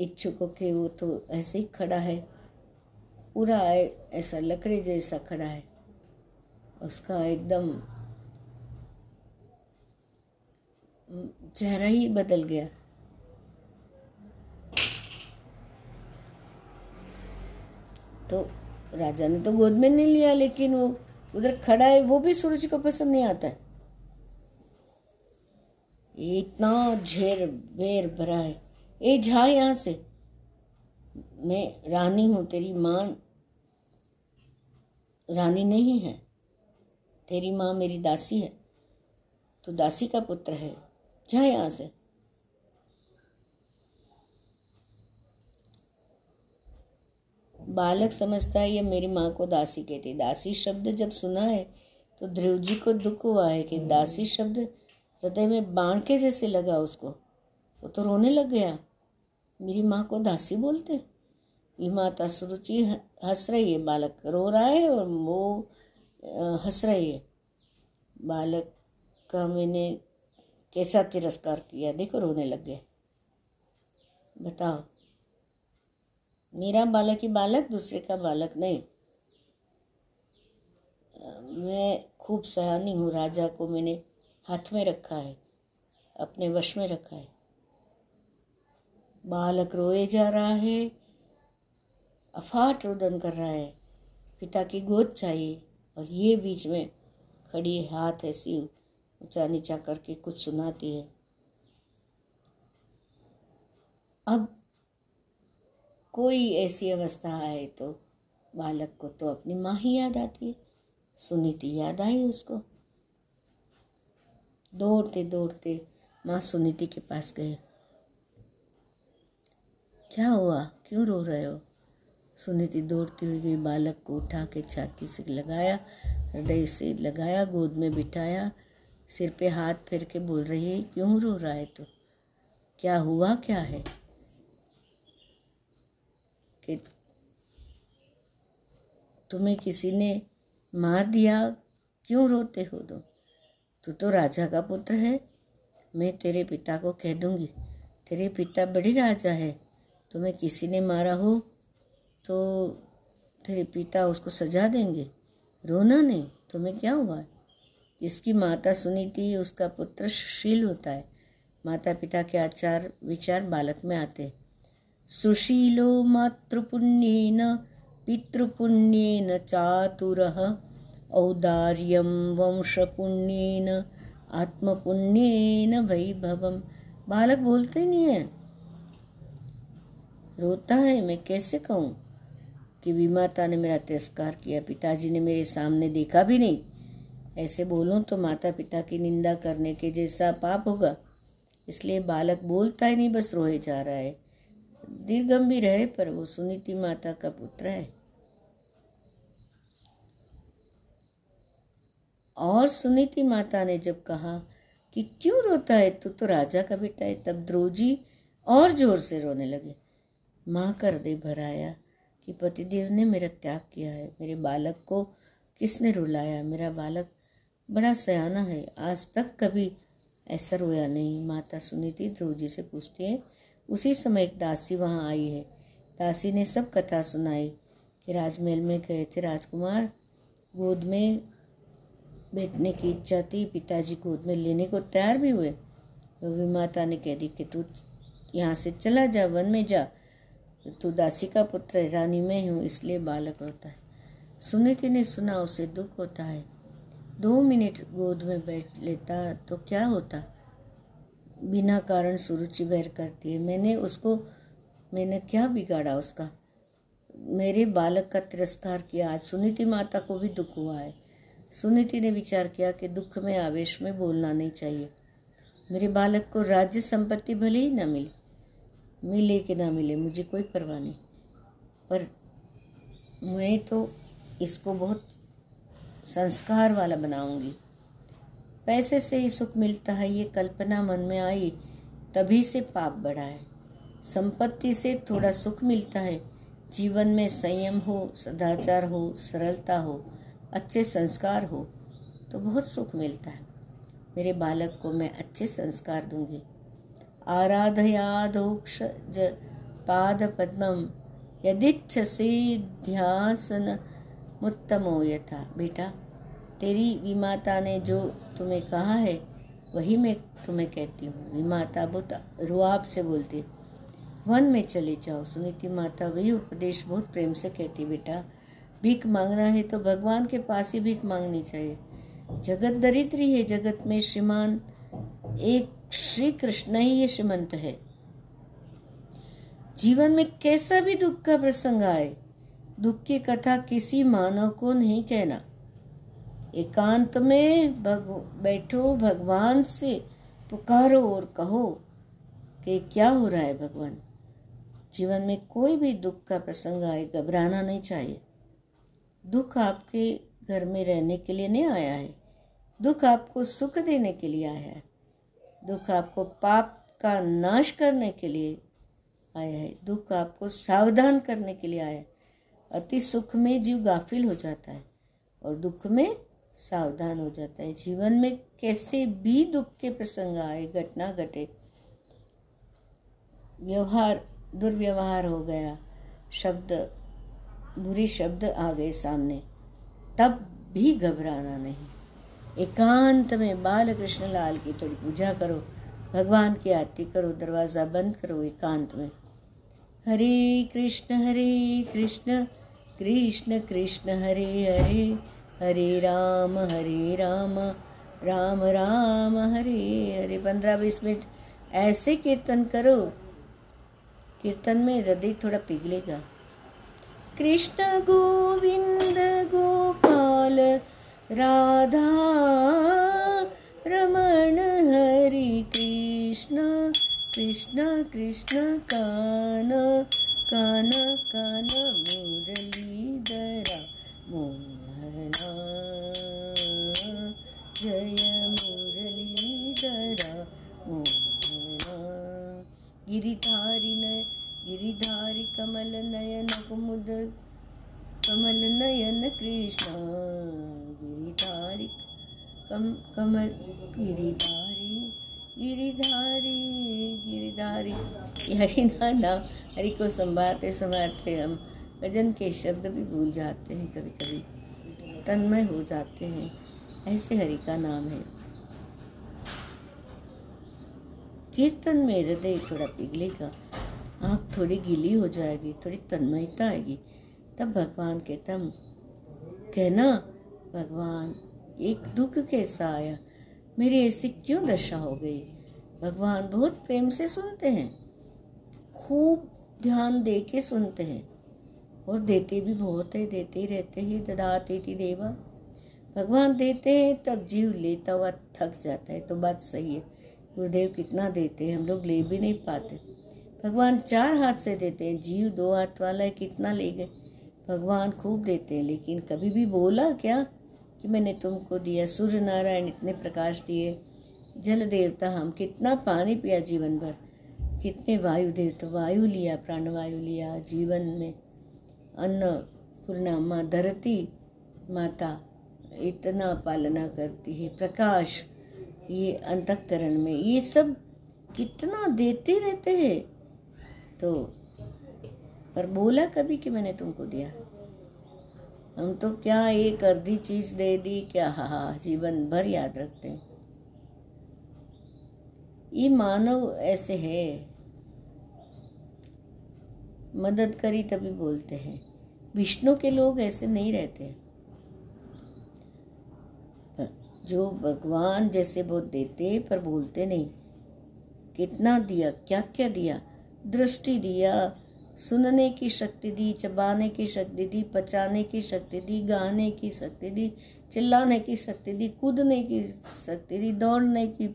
इच्छुकों के, वो तो ऐसे ही खड़ा है। पूरा ऐसा लकड़ी जैसा खड़ा है। उसका एकदम चेहरा ही बदल गया। तो राजा ने तो गोद में नहीं लिया, लेकिन वो उधर खड़ा है, वो भी सूरज को पसंद नहीं आता है। इतना झेर बेर भरा है। ए झा यहाँ से। मैं रानी हूँ, तेरी माँ रानी नहीं है। तेरी माँ मेरी दासी है। तो दासी का पुत्र है। जा यहाँ से। बालक समझता है ये मेरी माँ को दासी कहती दासी शब्द जब सुना है तो ध्रुव जी को दुख हुआ है कि दासी शब्द हृदय में बाण के जैसे लगा उसको। वो तो रोने लग गया। मेरी माँ को दासी बोलते ये माता सुरुचि हंस रही है बालक रो रहा है और वो हंस रही है। बालक का मैंने कैसा तिरस्कार किया देखो रोने लग गए बताओ। मेरा बालक ही बालक, दूसरे का बालक नहीं। मैं खूब सयानी हूँ राजा को मैंने हाथ में रखा है, अपने वश में रखा है। बालक रोए जा रहा है, अफाट रुदन कर रहा है, पिता की गोद चाहिए और ये बीच में खड़ी हाथ ऐसी ऊँचा नीचा करके कुछ सुनाती है। अब कोई ऐसी अवस्था आए तो बालक को तो अपनी माँ ही याद आती है। सुनीति याद आई उसको। दौड़ते दौड़ते माँ सुनीति के पास गए क्या हुआ? क्यों रो रहे हो? सुनीति दौड़ती हुई गई, बालक को उठा के छाती से लगाया, हृदय से लगाया, गोद में बिठाया, सिर पे हाथ फेर के बोल रही है, क्यों रो रहा है तो? क्या हुआ? क्या है? कि तुम्हें किसी ने मार दिया? क्यों रोते हो दो तू तो राजा का पुत्र है। मैं तेरे पिता को कह दूँगी। तेरे पिता बड़ी राजा है। तुम्हें किसी ने मारा हो तो तेरे पिता उसको सजा देंगे। रोना नहीं, तुम्हें क्या हुआ? जिसकी माता सुनी थी, उसका पुत्र सुशील होता है। माता पिता के आचार विचार बालक में आते हैं। सुशीलो मातृपुण्येन, पितृपुण्येन चातुरः, औदार्यं वंशपुण्येन, आत्मपुण्येन वैभवम। बालक बोलते नहीं है। रोता है, मैं कैसे कहूँ? कि विमाता ने मेरा तिरस्कार किया, पिताजी ने मेरे सामने देखा भी नहीं। ऐसे बोलूँ तो माता पिता की निंदा करने के जैसा पाप होगा। इसलिए बालक बोलता ही नहीं, बस रोए जा रहा है। दीर्घ गंभीर है पर वो सुनीति माता का पुत्र है। और सुनीति माता ने जब कहा कि क्यों रोता है, तू तो राजा का बेटा है, तब द्रोजी और ज़ोर से रोने लगे। माँ कर दे भराया कि पतिदेव ने मेरा त्याग किया है, मेरे बालक को किसने रुलाया? मेरा बालक बड़ा सयाना है, आज तक कभी ऐसा रोया नहीं। माता सुनीति ध्रुव जी से पूछती है उसी समय एक दासी वहाँ आई है। दासी ने सब कथा सुनाई कि राजमहल में गए थे राजकुमार। गोद में बैठने की इच्छा थी। पिताजी गोद में लेने को तैयार भी हुए। तो माता ने कह दी कि तू यहाँ से चला जा, वन में जा। तू दासी का पुत्र है, रानी में हूँ, इसलिए बालक होता है। सुनीति ने सुना, उसे दुख होता है। दो मिनट गोद में बैठ लेता तो क्या होता? बिना कारण सुरुचि वैर करती है। मैंने उसको, मैंने क्या बिगाड़ा उसका? मेरे बालक का तिरस्कार किया। आज सुनीति माता को भी दुख हुआ है। सुनीति ने विचार किया कि दुख में, आवेश में बोलना नहीं चाहिए। मेरे बालक को राज्य संपत्ति भले ही ना मिले मिले कि ना मिले, मुझे कोई परवाह नहीं। पर मैं तो इसको बहुत संस्कार वाला बनाऊँगी। पैसे से ही सुख मिलता है, ये कल्पना मन में आई, तभी से पाप बढ़ा है। संपत्ति से थोड़ा सुख मिलता है, जीवन में संयम हो, सदाचार हो, सरलता हो, अच्छे संस्कार हो तो बहुत सुख मिलता है। मेरे बालक को मैं अच्छे संस्कार दूँगी। आराधयादोक्ष पाद पद्मम यदिच्छसी ध्यासन मुत्तमो यथा। बेटा तेरी विमाता ने जो तुम्हें कहा है, वही मैं तुम्हें कहती हूँ। विमाता बहुत रुआब से बोलती वन में चले जाओ। सुनीति माता, वही उपदेश बहुत प्रेम से कहती बेटा। भीख मांगना है तो भगवान के पास ही भीख मांगनी चाहिए। जगत दरिद्री है, जगत में श्रीमान, एक श्री कृष्ण ही ये श्रीमंत है। जीवन में कैसा भी दुख का प्रसंग आए, दुख की कथा किसी मानव को नहीं कहना। एकांत में भग, बैठो भगवान से, पुकारो और कहो कि क्या हो रहा है भगवान? जीवन में कोई भी दुख का प्रसंग आए, घबराना नहीं चाहिए। दुख आपके घर में रहने के लिए नहीं आया है। दुख आपको सुख देने के लिए आया है। दुख आपको पाप का नाश करने के लिए आया है। दुख आपको सावधान करने के लिए आया है। अति सुख में जीव गाफिल हो जाता है और दुख में सावधान हो जाता है। जीवन में कैसे भी दुख के प्रसंग आए, घटना घटे, व्यवहार, दुर्व्यवहार हो गया, शब्द, बुरी शब्द आ गए सामने, तब भी घबराना नहीं। एकांत में बाल कृष्ण लाल की थोड़ी पूजा करो, भगवान की आरती करो, दरवाज़ा बंद करो एकांत में। हरे कृष्ण हरे कृष्ण कृष्ण कृष्ण, हरे हरे। हरे राम हरे राम राम राम, हरे हरे। पंद्रह बीस मिनट। ऐसे कीर्तन करो। कीर्तन में हृदय थोड़ा पिघलेगा। कृष्ण गोविंद गोपाल, राधा रमण, हरि कृष्ण कृष्ण कृष्ण कान कान कान मुरलीधरा। जय मुरलीधरा मोहना गिरिधारिण गिरिधारि कमल नयन कुमुद, कमल नयन कृष्ण। गिरिधारी कम, कमल, गिरिधारी गिरिधारी गिरिधारी। हरि ना नाम हरि को संभालते संभालते हम, भजन के शब्द भी भूल जाते हैं कभी कभी तन्मय हो जाते हैं। ऐसे हरि का नाम है। कीर्तन में हृदय थोड़ा पिघलेगा, आँख थोड़ी गीली हो जाएगी, थोड़ी तन्मयता आएगी। तब भगवान के तम कहना, भगवान, एक दुख कैसा आया? मेरी ऐसी क्यों दशा हो गई? भगवान बहुत प्रेम से सुनते हैं। खूब ध्यान दे के सुनते हैं। और देते भी बहुत है, देते ही रहते हैं, ददाते थी देवा। भगवान देते हैं, तब जीव लेता हुआ थक जाता है तो बात सही है। गुरुदेव कितना देते हैं, हम लोग ले भी नहीं पाते। भगवान चार हाथ से देते हैं, जीव दो हाथ वाला है, कितना ले गए। भगवान खूब देते हैं, लेकिन कभी भी बोला क्या कि मैंने तुमको दिया, सूर्य नारायण इतने प्रकाश दिए, जल देवता, हम कितना पानी पिया जीवन भर। कितने वायु देवता, वायु लिया, प्राणवायु लिया, जीवन में अन्नपूर्णा माँ धरती माता इतना पालना करती है। प्रकाश, ये अंतकरण में, ये सब कितना देते रहते हैं। तो पर बोला कभी कि मैंने तुमको दिया? हम तो क्या एक अर्धी चीज़ दे दी, क्या? हा हा जीवन भर याद रखते हैं। ये मानव ऐसे है। मदद करी तभी बोलते हैं। विष्णु के लोग ऐसे नहीं रहते जो भगवान जैसे वो देते पर बोलते नहीं। कितना दिया क्या क्या दिया? दृष्टि दिया, सुनने की शक्ति दी, चबाने की शक्ति दी, पचाने की शक्ति दी, गाने की शक्ति दी, चिल्लाने की शक्ति दी, कूदने की शक्ति दी, दौड़ने की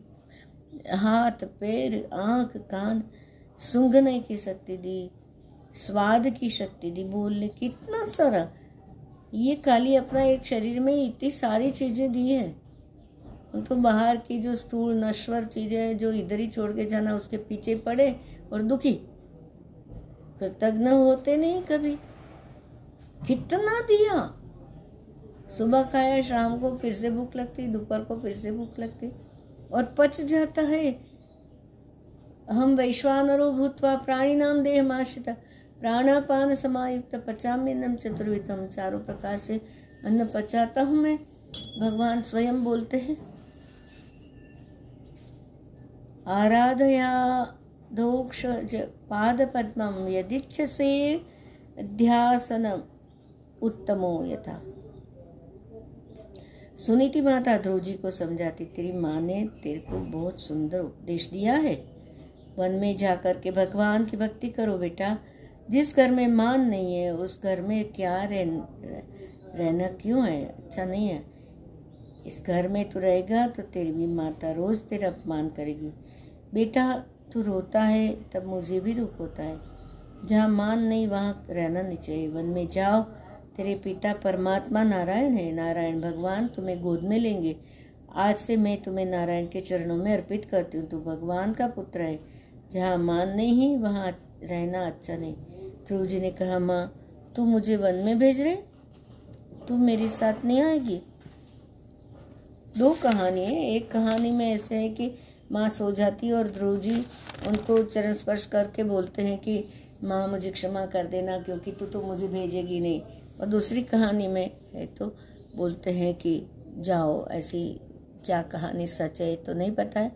हाथ, पैर, आँख, कान, सूंघने की शक्ति दी स्वाद की शक्ति दी। बोलने, कितना सारा। ये खाली अपना एक शरीर में इतनी सारी चीज़ें दी है। तो बाहर की जो स्थूल, नश्वर चीज़ें जो इधर ही छोड़ के जाना, उसके पीछे पड़े और दुखी। कृतज्ञ होते नहीं कभी। कितना दिया। सुबह खाया, शाम को फिर से भूख लगती, दोपहर को फिर से भूख लगती और पच जाता है। हम वैश्वानरो भूतवा प्राणी नाम देह माशिता प्राणापान समायुक्त पचाम्यनम चतुर्वितम चारों प्रकार से अन्न पचाता हूँ मैं। भगवान स्वयं बोलते हैं, आराधया दोक्ष पाद पद्म यदिच्छ से ध्यासन उत्तमो यथा। सुनीति माता ध्रुव जी को समझाती, तेरी माँ ने तेरे को बहुत सुंदर उपदेश दिया है। वन में जाकर के भगवान की भक्ति करो बेटा। जिस घर में मान नहीं है, उस घर में क्या रह, रहना क्यों है? अच्छा नहीं है। इस घर में तू रहेगा तो तेरी भी माता रोज तेरा अपमान करेगी। बेटा, तू रोता है तब मुझे भी दुख होता है। जहाँ मान नहीं, वहाँ रहना नहीं चाहिए। वन में जाओ, तेरे पिता परमात्मा नारायण है। नारायण भगवान तुम्हें गोद में लेंगे। आज से मैं तुम्हें नारायण के चरणों में अर्पित करती हूँ। तू भगवान का पुत्र है। जहाँ मान नहीं वहाँ रहना अच्छा नहीं। ध्रुव जी ने कहा, माँ, तू मुझे वन में भेज रहे? तू मेरे साथ नहीं आएगी? दो कहानी है। एक कहानी में ऐसे है कि माँ सो जाती है और ध्रुव जी उनको चरण स्पर्श करके बोलते हैं कि, माँ, मुझे क्षमा कर देना क्योंकि तू तो मुझे भेजेगी नहीं। और दूसरी कहानी में है तो बोलते हैं कि, जाओ, ऐसी क्या कहानी सच है तो नहीं पता है।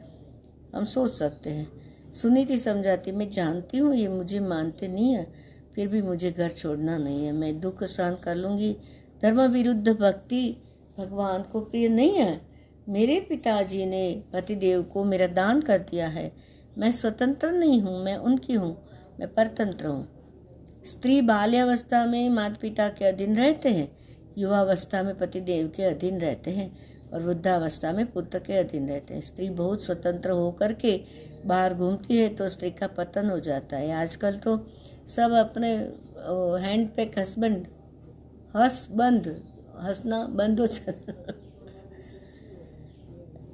हम सोच सकते हैं। सुनीति समझाती, मैं जानती हूँ, ये मुझे मानते नहीं है। फिर भी मुझे घर छोड़ना नहीं है। मैं दुख सहन कर लूँगी। धर्म विरुद्ध भक्ति भगवान को प्रिय नहीं है। मेरे पिताजी ने पतिदेव को मेरा दान कर दिया है। मैं स्वतंत्र नहीं हूँ, मैं उनकी हूँ, मैं परतंत्र हूँ। स्त्री बाल्यावस्था में माता पिता के अधीन रहते हैं, युवावस्था में पतिदेव के अधीन रहते हैं और वृद्धावस्था में पुत्र के अधीन रहते हैं। स्त्री बहुत स्वतंत्र होकर के बाहर घूमती है तो स्त्री का पतन हो जाता है। आजकल तो सब अपने हैंड पैक हस्बैंड हंस बंद हंसना बंद हो जाता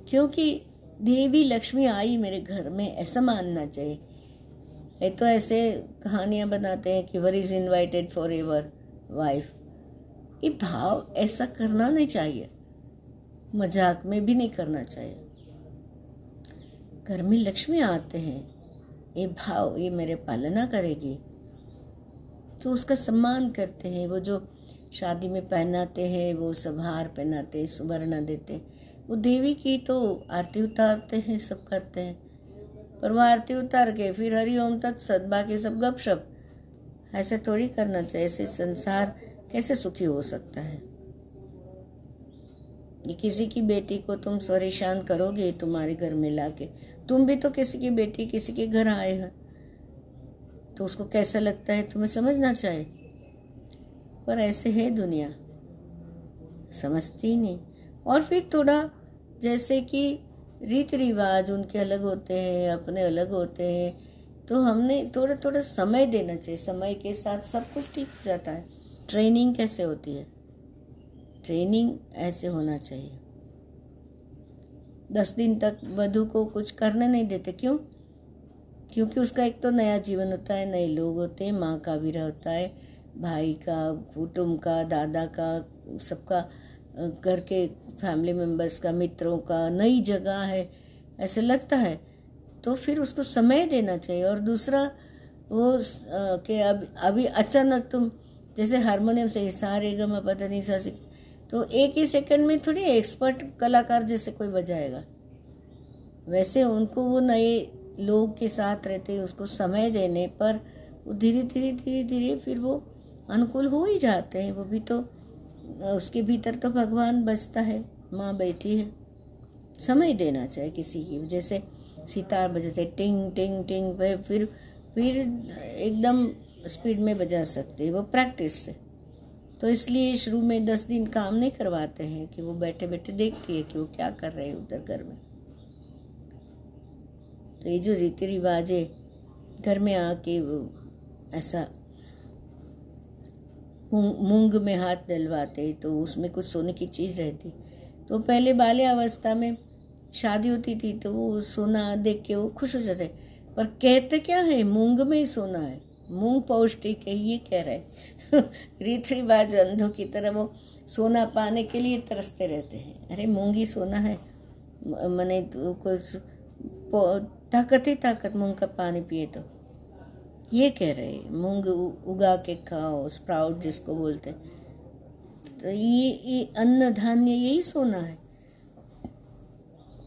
क्योंकि देवी लक्ष्मी आई मेरे घर में, ऐसा मानना चाहिए। ये तो ऐसे कहानियाँ बनाते हैं कि वर is invited for ever wife ये भाव ऐसा करना नहीं चाहिए। मज़ाक में भी नहीं करना चाहिए। घर में लक्ष्मी आते हैं। ये भाव, ये मेरे पालना करेगी। तो उसका सम्मान करते हैं। वो जो शादी में पहनाते हैं, वो सब हार पहनाते हैं, सुवर्ण देते वो देवी की तो आरती उतारते हैं, सब करते हैं। पर वो आरती उतार के फिर हरिओम तत्सत बाकी सब गपशप ऐसे थोड़ी करना चाहिए। ऐसे संसार कैसे सुखी हो सकता है? ये किसी की बेटी को तुम स्वरेशान करोगे तुम्हारे घर में लाके। तुम भी तो किसी की बेटी, किसी के घर आए हैं। तो उसको कैसा लगता है, तुम्हें समझना चाहिए पर ऐसे है दुनिया। समझती ही नहीं। और फिर थोड़ा जैसे कि रीति रिवाज उनके अलग होते हैं, अपने अलग होते हैं तो हमने थोड़ा थोड़ा समय देना चाहिए। समय के साथ सब कुछ ठीक हो जाता है। ट्रेनिंग कैसे होती है? ट्रेनिंग ऐसे होना चाहिए। दस दिन तक वधु को कुछ करने नहीं देते, क्यों? क्योंकि उसका एक तो नया जीवन होता है, नए लोग होते हैं, माँ का भी होता है, भाई का कुटुम्ब का, दादा का, सबका घर के फैमिली मेंबर्स का, मित्रों का, नई जगह है, ऐसे लगता है। तो फिर उसको समय देना चाहिए। और दूसरा, वो कि अब, अभी अचानक तुम, जैसे हारमोनियम से सारे गम, पता नहीं सा तो एक ही सेकंड में थोड़ी एक्सपर्ट कलाकार जैसे कोई बजाएगा। वैसे उनको वो नए लोग के साथ रहते, उसको समय देने पर वो धीरे धीरे धीरे धीरे फिर वो अनुकूल हो ही जाते हैं। वो भी तो उसके भीतर तो भगवान बसता है, माँ बैठी है। समय देना चाहिए किसी की। जैसे सितार बजाते, टिंग टिंग टिंग, फिर फिर एकदम स्पीड में बजा सकते वो प्रैक्टिस से। तो इसलिए शुरू में दस दिन काम नहीं करवाते हैं कि वो बैठे बैठे देखती है कि वो क्या कर रहे हैं उधर घर में। तो ये जो रीति रिवाज है, घर में आके वो ऐसा मूंग में हाथ डलवाते तो उसमें कुछ सोने की चीज़ रहती। तो पहले बाल्य अवस्था में शादी होती थी तो वो सोना देख के वो खुश हो जाते। पर कहते क्या है, मूंग में ही सोना है। मूंग पौष्टिक है, ये कह रहे रीत रिवाज अंधों की तरह वो सोना पाने के लिए तरसते रहते हैं। अरे, मूँगी सोना है। मैंने कुछ ताकत ही ताकत, मूंग का पानी पिए तो। ये कह रहे मूंग उगा के खाओ, स्प्राउट जिसको बोलते तो ये ये अन्न धान्य, यही सोना है।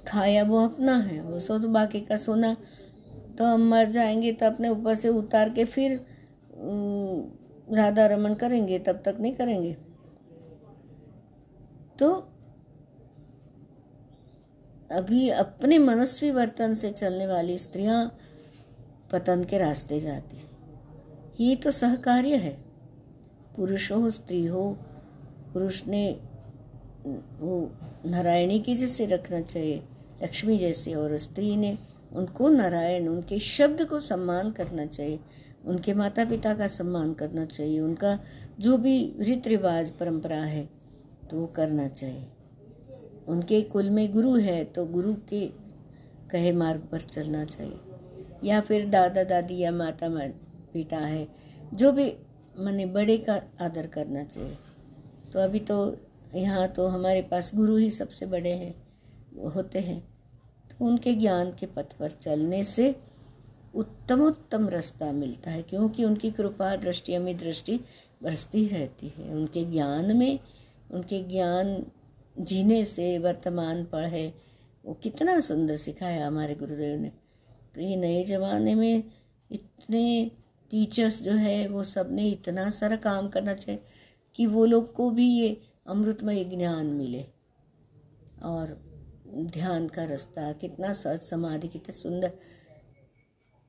खाया वो अपना है, वो सो तो बाकी का सोना तो हम मर जाएँगे तो अपने ऊपर से उतार के फिर राधा रमन करेंगे, तब तक नहीं करेंगे। तो अभी अपने मनस्वी वर्तन से चलने वाली स्त्रियाँ पतन के रास्ते जाती हैं। ये तो सहकार्य है। पुरुष हो, स्त्री हो, पुरुष ने वो नारायणी की जैसे रखना चाहिए, लक्ष्मी जैसे, और स्त्री ने उनको नारायण, उनके शब्द को सम्मान करना चाहिए। उनके माता पिता का सम्मान करना चाहिए। उनका जो भी रीत रिवाज परंपरा है तो वो करना चाहिए। उनके कुल में गुरु है तो गुरु के कहे मार्ग पर चलना चाहिए। या फिर दादा, दादी या माता पिता है, जो भी मैंने बड़े का आदर करना चाहिए। तो अभी तो यहाँ तो हमारे पास गुरु ही सबसे बड़े हैं, होते हैं। तो उनके ज्ञान के पथ पर चलने से उत्तम उत्तम रास्ता मिलता है, क्योंकि उनकी कृपा दृष्टि में दृष्टि बरसती रहती है। उनके ज्ञान में, उनके ज्ञान जीने से वर्तमान पढ़ है वो कितना सुंदर सिखाया हमारे गुरुदेव ने। तो ये नए ज़माने में इतने टीचर्स जो है, वो सबने इतना सारा काम करना चाहिए कि वो लोग को भी ये अमृतमय ज्ञान मिले। और ध्यान का रास्ता कितना सच समाधि कितना सुंदर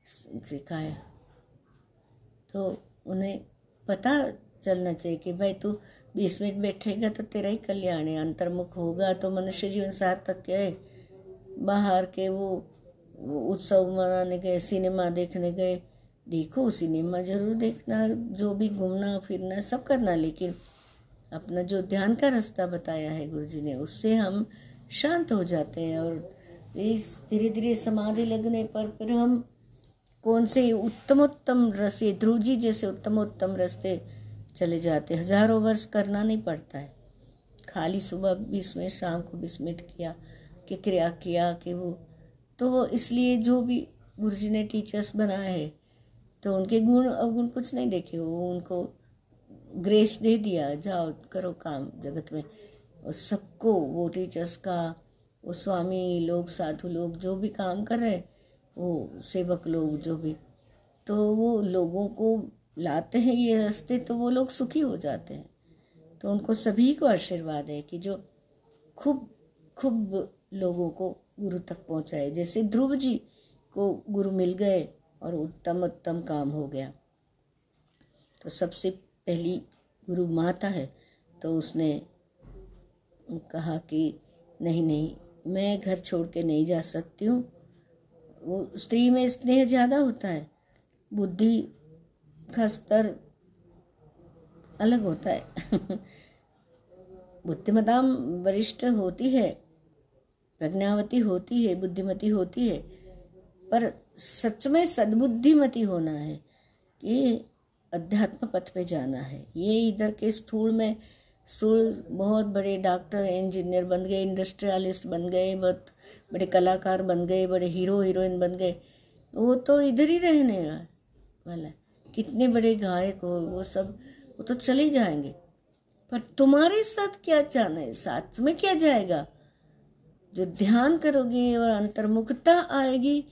सिखाया। तो उन्हें पता चलना चाहिए कि भाई तू बीस मिनट बैठेगा तो तेरा ही कल्याण है अंतर्मुख होगा तो मनुष्य जीवन सार्थक है। बाहर के वो, उत्सव मनाने गए सिनेमा देखने गए देखो सिनेमा ज़रूर देखना जो भी घूमना फिरना सब करना लेकिन अपना जो ध्यान का रास्ता बताया है गुरु जी ने उससे हम शांत हो जाते हैं और इस धीरे धीरे समाधि लगने पर फिर हम कौन से उत्तमोत्तम उत्तम रस्ते ध्रुव जी जैसे उत्तमोत्तम रस्ते चले जाते हज़ारों वर्ष करना नहीं पड़ता है। खाली सुबह बीस मिनट, शाम को बीस मिनट किया, कि क्रिया किया, कि वो। तो इसलिए जो भी गुरु जी ने टीचर्स बनाए हैं तो उनके गुण अवगुण कुछ नहीं देखे वो उनको ग्रेस दे दिया, जाओ, करो काम जगत में। और सबको, वो टीचर्स का, वो स्वामी, लोग, साधु लोग, जो भी काम कर रहे वो सेवक लोग जो भी तो वो लोगों को लाते हैं ये रास्ते तो वो लोग सुखी हो जाते हैं। तो उनको सभी को आशीर्वाद है कि जो खूब खूब लोगों को गुरु तक पहुँचाए। जैसे ध्रुव जी को गुरु मिल गए और उत्तम उत्तम काम हो गया। तो सबसे पहली गुरु माता है तो उसने कहा कि, नहीं नहीं, मैं घर छोड़ के नहीं जा सकती हूँ। स्त्री में स्नेह ज़्यादा होता है, बुद्धि का स्तर अलग होता है। बुद्धिमता वरिष्ठ होती है, प्रज्ञावती होती है, बुद्धिमती होती है, पर सच में सद्बुद्धिमती होना है कि अध्यात्म पथ पे जाना है। ये इधर के स्थूल में, स्थूल बहुत बड़े डॉक्टर, इंजीनियर बन गए इंडस्ट्रियलिस्ट बन गए, बहुत बड़े कलाकार बन गए, बड़े हीरो, हीरोइन बन गए। वो तो इधर ही रहने वाला, कितने बड़े गायक हो, वो सब, वो तो चले जाएँगे। पर तुम्हारे साथ क्या जाना है? साथ में क्या जाएगा? जो ध्यान करोगे और अंतर्मुखता आएगी,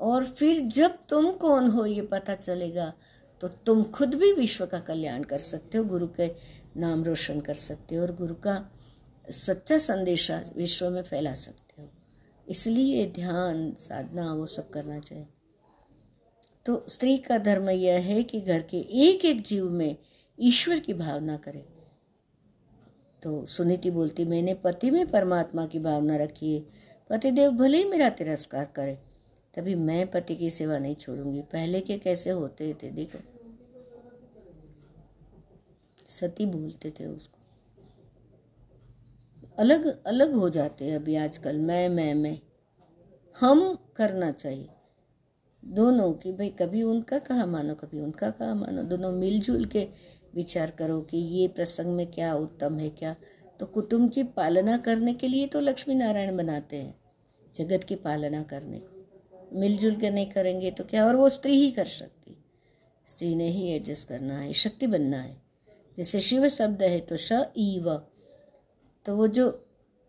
और फिर जब तुम कौन हो ये पता चलेगा तो तुम खुद भी विश्व का कल्याण कर सकते हो, गुरु के नाम रोशन कर सकते हो, और गुरु का सच्चा संदेशा विश्व में फैला सकते इसलिए ध्यान साधना वो सब करना चाहिए। तो स्त्री का धर्म यह है कि घर के एक एक जीव में ईश्वर की भावना करे। तो सुनीति बोलती, मैंने पति में परमात्मा की भावना रखी है। पतिदेव भले ही मेरा तिरस्कार करे, तभी मैं पति की सेवा नहीं छोड़ूँगी। पहले के कैसे होते थे, देखो। सती बोलते थे उसको। अलग अलग हो जाते हैं अभी आजकल, मैं मैं मैं। हम करना चाहिए। दोनों की, भाई, कभी उनका कहा मानो, कभी उनका कहा मानो। दोनों मिलजुल के विचार करो कि ये प्रसंग में क्या उत्तम है, क्या। तो कुटुंब की पालना करने के लिए तो लक्ष्मी नारायण बनाते हैं, जगत की पालना करने को। मिलजुल के नहीं करेंगे तो क्या, और वो स्त्री ही कर सकती। स्त्री ने ही एडजस्ट करना है, शक्ति बनना है। जैसे शिव शब्द है तो श ई व तो वो जो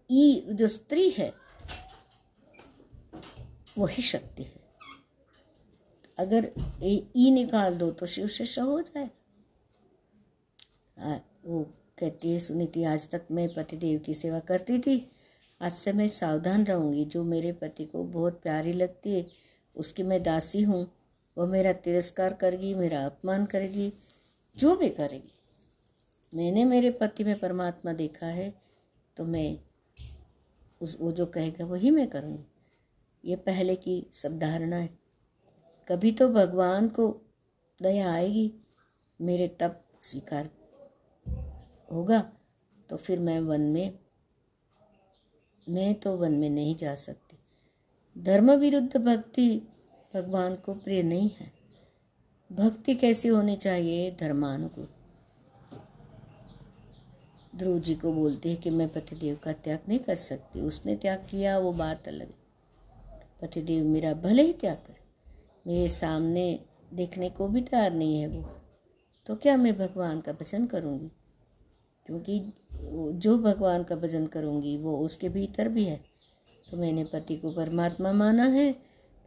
ई, जो स्त्री है, वही शक्ति है। अगर ई निकाल दो तो शिव से श हो जाए। वो कहती है, सुनीति, आज तक मैं पतिदेव की सेवा करती थी। आज से मैं सावधान रहूँगी। जो मेरे पति को बहुत प्यारी लगती है, उसकी मैं दासी हूँ। वह मेरा तिरस्कार करेगी, मेरा अपमान करेगी, जो भी करेगी। मैंने मेरे पति में परमात्मा देखा है। तो मैं उस, वो जो कहेगा वही मैं करूँगी। ये पहले की सब धारणा है। कभी तो भगवान को दया आएगी, मेरे तप स्वीकार होगा तो फिर मैं वन में, मैं तो वन में नहीं जा सकती। धर्म विरुद्ध भक्ति भगवान को प्रिय नहीं है। भक्ति कैसी होनी चाहिए? धर्मानुकूल। ध्रुव जी को बोलते हैं कि मैं पतिदेव का त्याग नहीं कर सकती। उसने त्याग किया, वो बात अलग पतिदेव मेरा, भले ही त्याग करे, मेरे सामने देखने को भी तैयार नहीं है वो। तो क्या मैं भगवान का भजन करूँगी? क्योंकि जो भगवान का भजन करूँगी, वो उसके भीतर भी है। तो मैंने पति को परमात्मा माना है।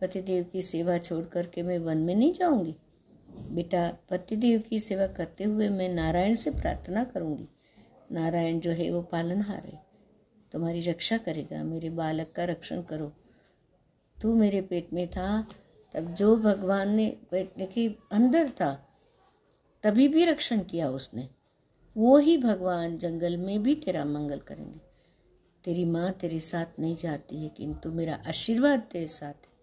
पतिदेव की सेवा छोड़ करके मैं वन में नहीं जाऊँगी। बेटा, पतिदेव की सेवा करते हुए मैं नारायण से प्रार्थना करूँगी। नारायण जो है वो पालनहार है तुम्हारी रक्षा करेगा, मेरे बालक का रक्षण करो। तू मेरे पेट में था, तब जो भगवान ने पेट के अंदर था, तभी भी रक्षण किया उसने। वो ही भगवान जंगल में भी तेरा मंगल करेंगे। तेरी माँ तेरे साथ नहीं जाती है, किंतु मेरा आशीर्वाद तेरे साथ है।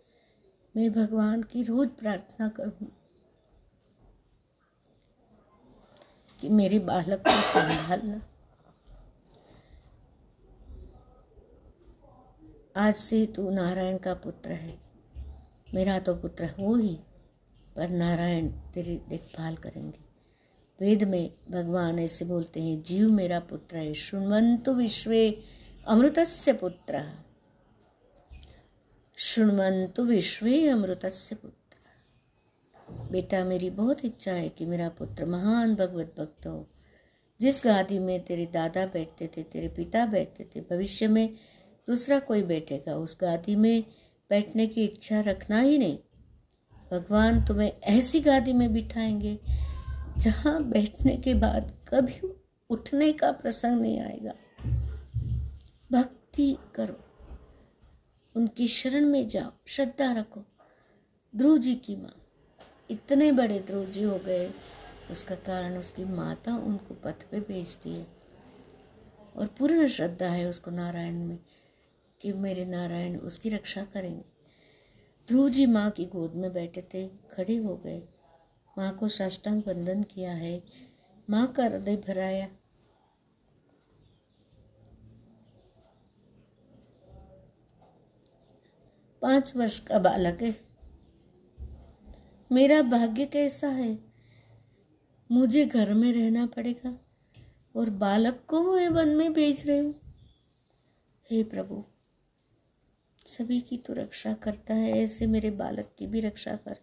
मैं भगवान की रोज प्रार्थना करूँ कि मेरे बालक को संभालना। आज से तू नारायण का पुत्र है। मेरा तो पुत्र हो ही, पर नारायण तेरी देखभाल करेंगे। वेद में भगवान ऐसे बोलते हैं, जीव मेरा पुत्र है शुणवंतु विश्वे अमृतस्य पुत्र। शुणवंतु विश्वे अमृतस्य पुत्र। बेटा, मेरी बहुत इच्छा है कि मेरा पुत्र महान भगवत भक्त हो। जिस गादी में तेरे दादा बैठते थे, तेरे पिता बैठते थे, भविष्य में दूसरा कोई बैठेगा उस गादी में बैठने की इच्छा रखना ही नहीं। भगवान तुम्हें ऐसी गादी में बिठाएँगे, जहाँ बैठने के बाद कभी उठने का प्रसंग नहीं आएगा। भक्ति करो, उनकी शरण में जाओ, श्रद्धा रखो। ध्रुव जी की माँ, इतने बड़े ध्रुव जी हो गए, उसका कारण उसकी माता उनको पथ पे भेजती है। और पूर्ण श्रद्धा है उसको नारायण में। कि मेरे नारायण उसकी रक्षा करेंगे। ध्रुव जी माँ की गोद में बैठे थे, खड़े हो गए। माँ को साष्टांग वंदन किया है। माँ का हृदय भराया। पाँच वर्ष का बालक है। मेरा भाग्य कैसा है? मुझे घर में रहना पड़ेगा और बालक को मैं वन में भेज रही हूँ। हे प्रभु सभी की तो रक्षा करता है, ऐसे मेरे बालक की भी रक्षा कर।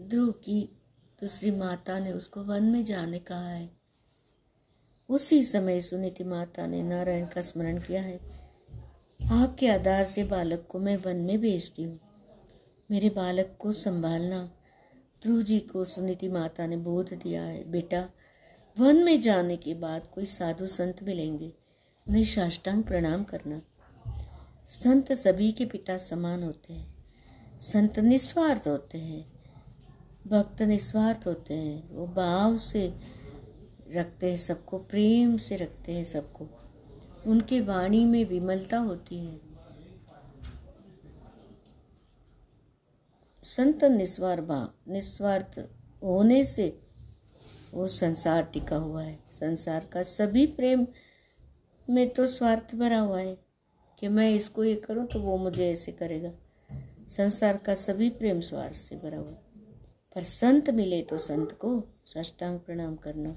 ध्रुव की दूसरी माता ने उसको वन में जाने कहा है। उसी समय सुनीति माता ने नारायण का स्मरण किया है। आपके आधार से बालक को मैं वन में भेजती हूँ। मेरे बालक को संभालना। ध्रुव जी को सुनीति माता ने बोध दिया है, बेटा वन में जाने के बाद कोई साधु संत मिलेंगे, उन्हें साष्टांग प्रणाम करना। संत सभी के पिता समान होते हैं। संत निस्वार्थ होते हैं। भक्त निस्वार्थ होते हैं। वो भाव से रखते हैं सबको, प्रेम से रखते हैं सबको। उनके वाणी में विमलता होती है। संत निस्वार निस्वार्थ होने से वो संसार टिका हुआ है। संसार का सभी प्रेम में तो स्वार्थ भरा हुआ है कि मैं इसको ये करूँ तो वो मुझे ऐसे करेगा। संसार का सभी प्रेम स्वार्थ से भरा हुआ पर संत मिले तो संत को साष्टांग प्रणाम करना।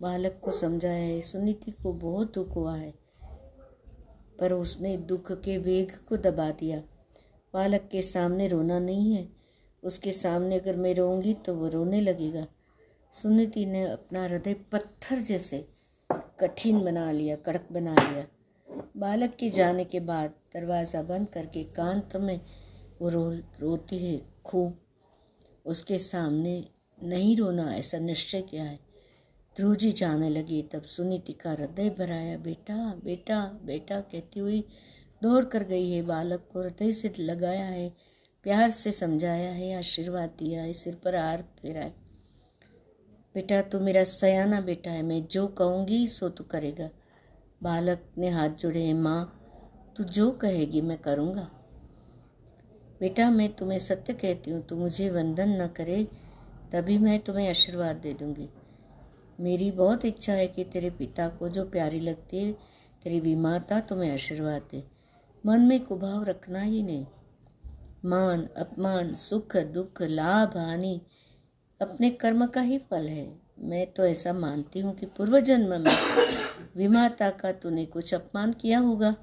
बालक को समझाया है, सुनीति को बहुत दुख हुआ है, पर उसने दुख के वेग को दबा दिया। बालक के सामने रोना नहीं है। उसके सामने अगर मैं रोऊँगी तो वो रोने लगेगा। सुनीति ने अपना हृदय पत्थर जैसे कठिन बना लिया, कड़क बना लिया। बालक के जाने के बाद दरवाज़ा बंद करके कांत में वो रो, रोती है खूब। उसके सामने, नहीं रोना, ऐसा निश्चय किया है? ध्रुव जी जाने लगी। तब सुनीति का हृदय भराया, बेटा बेटा बेटा, कहती हुई दौड़ कर गई है। बालक को हृदय से लगाया है, प्यार से समझाया है, आशीर्वाद दिया है, सिर पर हार फेरा है। बेटा, तू मेरा सयाना बेटा है, मैं जो कहूँगी सो तू करेगा। बालक ने हाथ जोड़े हैं माँ, तू जो कहेगी मैं करूँगा। बेटा, मैं तुम्हें सत्य कहती हूँ, तू मुझे वंदन न करे, तभी मैं तुम्हें आशीर्वाद दे दूँगी। मेरी बहुत इच्छा है कि तेरे पिता को जो प्यारी लगती है, तेरी विमाता तुम्हें आशीर्वाद दे। मन में कुभाव रखना ही नहीं। मान, अपमान, सुख, दुख, लाभ, हानि अपने कर्म का ही फल है। मैं तो ऐसा मानती हूँ कि पूर्व जन्म में विमाता का तूने कुछ अपमान किया होगा।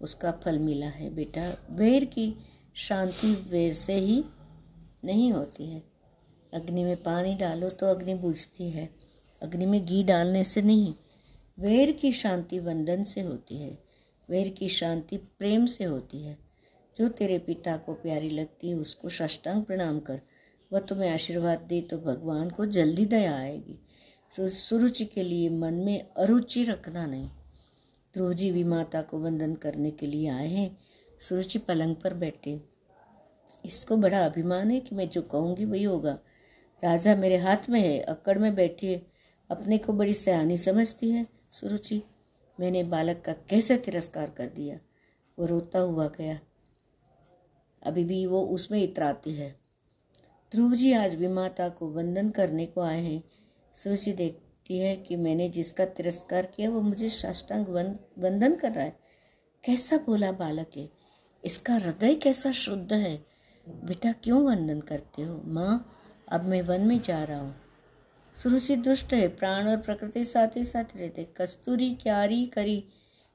उसका फल मिला है बेटा। वैर की शांति वैर से ही नहीं होती है। अग्नि में पानी डालो तो अग्नि बुझती है। अग्नि में घी डालने से नहीं वैर की शांति वंदन से होती है। वैर की शांति प्रेम से होती है। जो तेरे पिता को प्यारी लगती है, उसको साष्टांग प्रणाम कर। वह तुम्हें आशीर्वाद दे तो भगवान को जल्दी दया आएगी। सुरुचि के लिए मन में अरुचि रखना नहीं। ध्रुव जी भी माता को वंदन करने के लिए आए हैं। सुरुचि पलंग पर बैठे। इसको बड़ा अभिमान है कि मैं जो कहूँगी वही होगा। राजा मेरे हाथ में है, अक्कड़ में बैठी। है अपने को बड़ी सयानी समझती है, सुरुचि। मैंने बालक का कैसे तिरस्कार कर दिया? वो रोता हुआ गया। अभी भी वो उसमें इतराती है। ध्रुव जी आज भी माता को वंदन करने को आए हैं। सुरुचि देखती है कि मैंने जिसका तिरस्कार किया, वो मुझे साष्टांग वंदन कर रहा है। कैसा बोला बालक है। इसका हृदय कैसा शुद्ध है। बेटा, क्यों वंदन करते हो? माँ, अब मैं वन में जा रहा हूँ। सुरुचि दुष्ट है, प्राण और प्रकृति साथ ही साथ रहते। कस्तूरी क्यारी करी,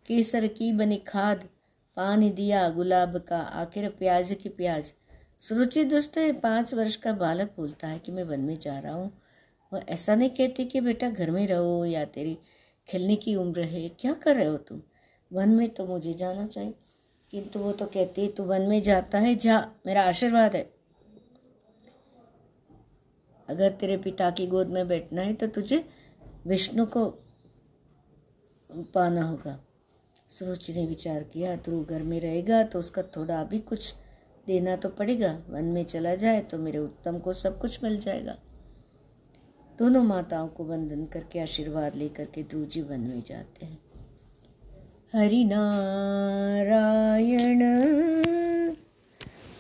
केसर की बनी खाद, पानी दिया गुलाब का, आखिर प्याज की प्याज। सुरुचि दुष्ट पाँच वर्ष का बालक बोलता है कि मैं वन में जा रहा हूँ। वह ऐसा नहीं कहती कि बेटा घर में रहो या तेरी खेलने की उम्र है। क्या कर रहे हो तुम? वन में तो मुझे जाना चाहिए। किंतु वो तो कहती है, तू वन में जाता है, जा, मेरा आशीर्वाद है। अगर तेरे पिता की गोद में बैठना है तो तुझे विष्णु को पाना होगा। सुरुचि ने विचार किया ध्रुव घर में रहेगा तो उसका थोड़ा भी कुछ देना तो पड़ेगा, वन में चला जाए तो मेरे उत्तम को सब कुछ मिल जाएगा। दोनों माताओं को वंदन करके आशीर्वाद लेकर के ध्रुव जी वन में जाते हैं। हरि नारायण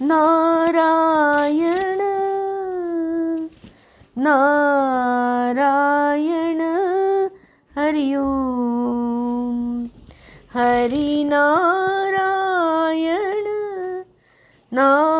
नारायण नारायण हरि ओम। हरि नारायण नारायण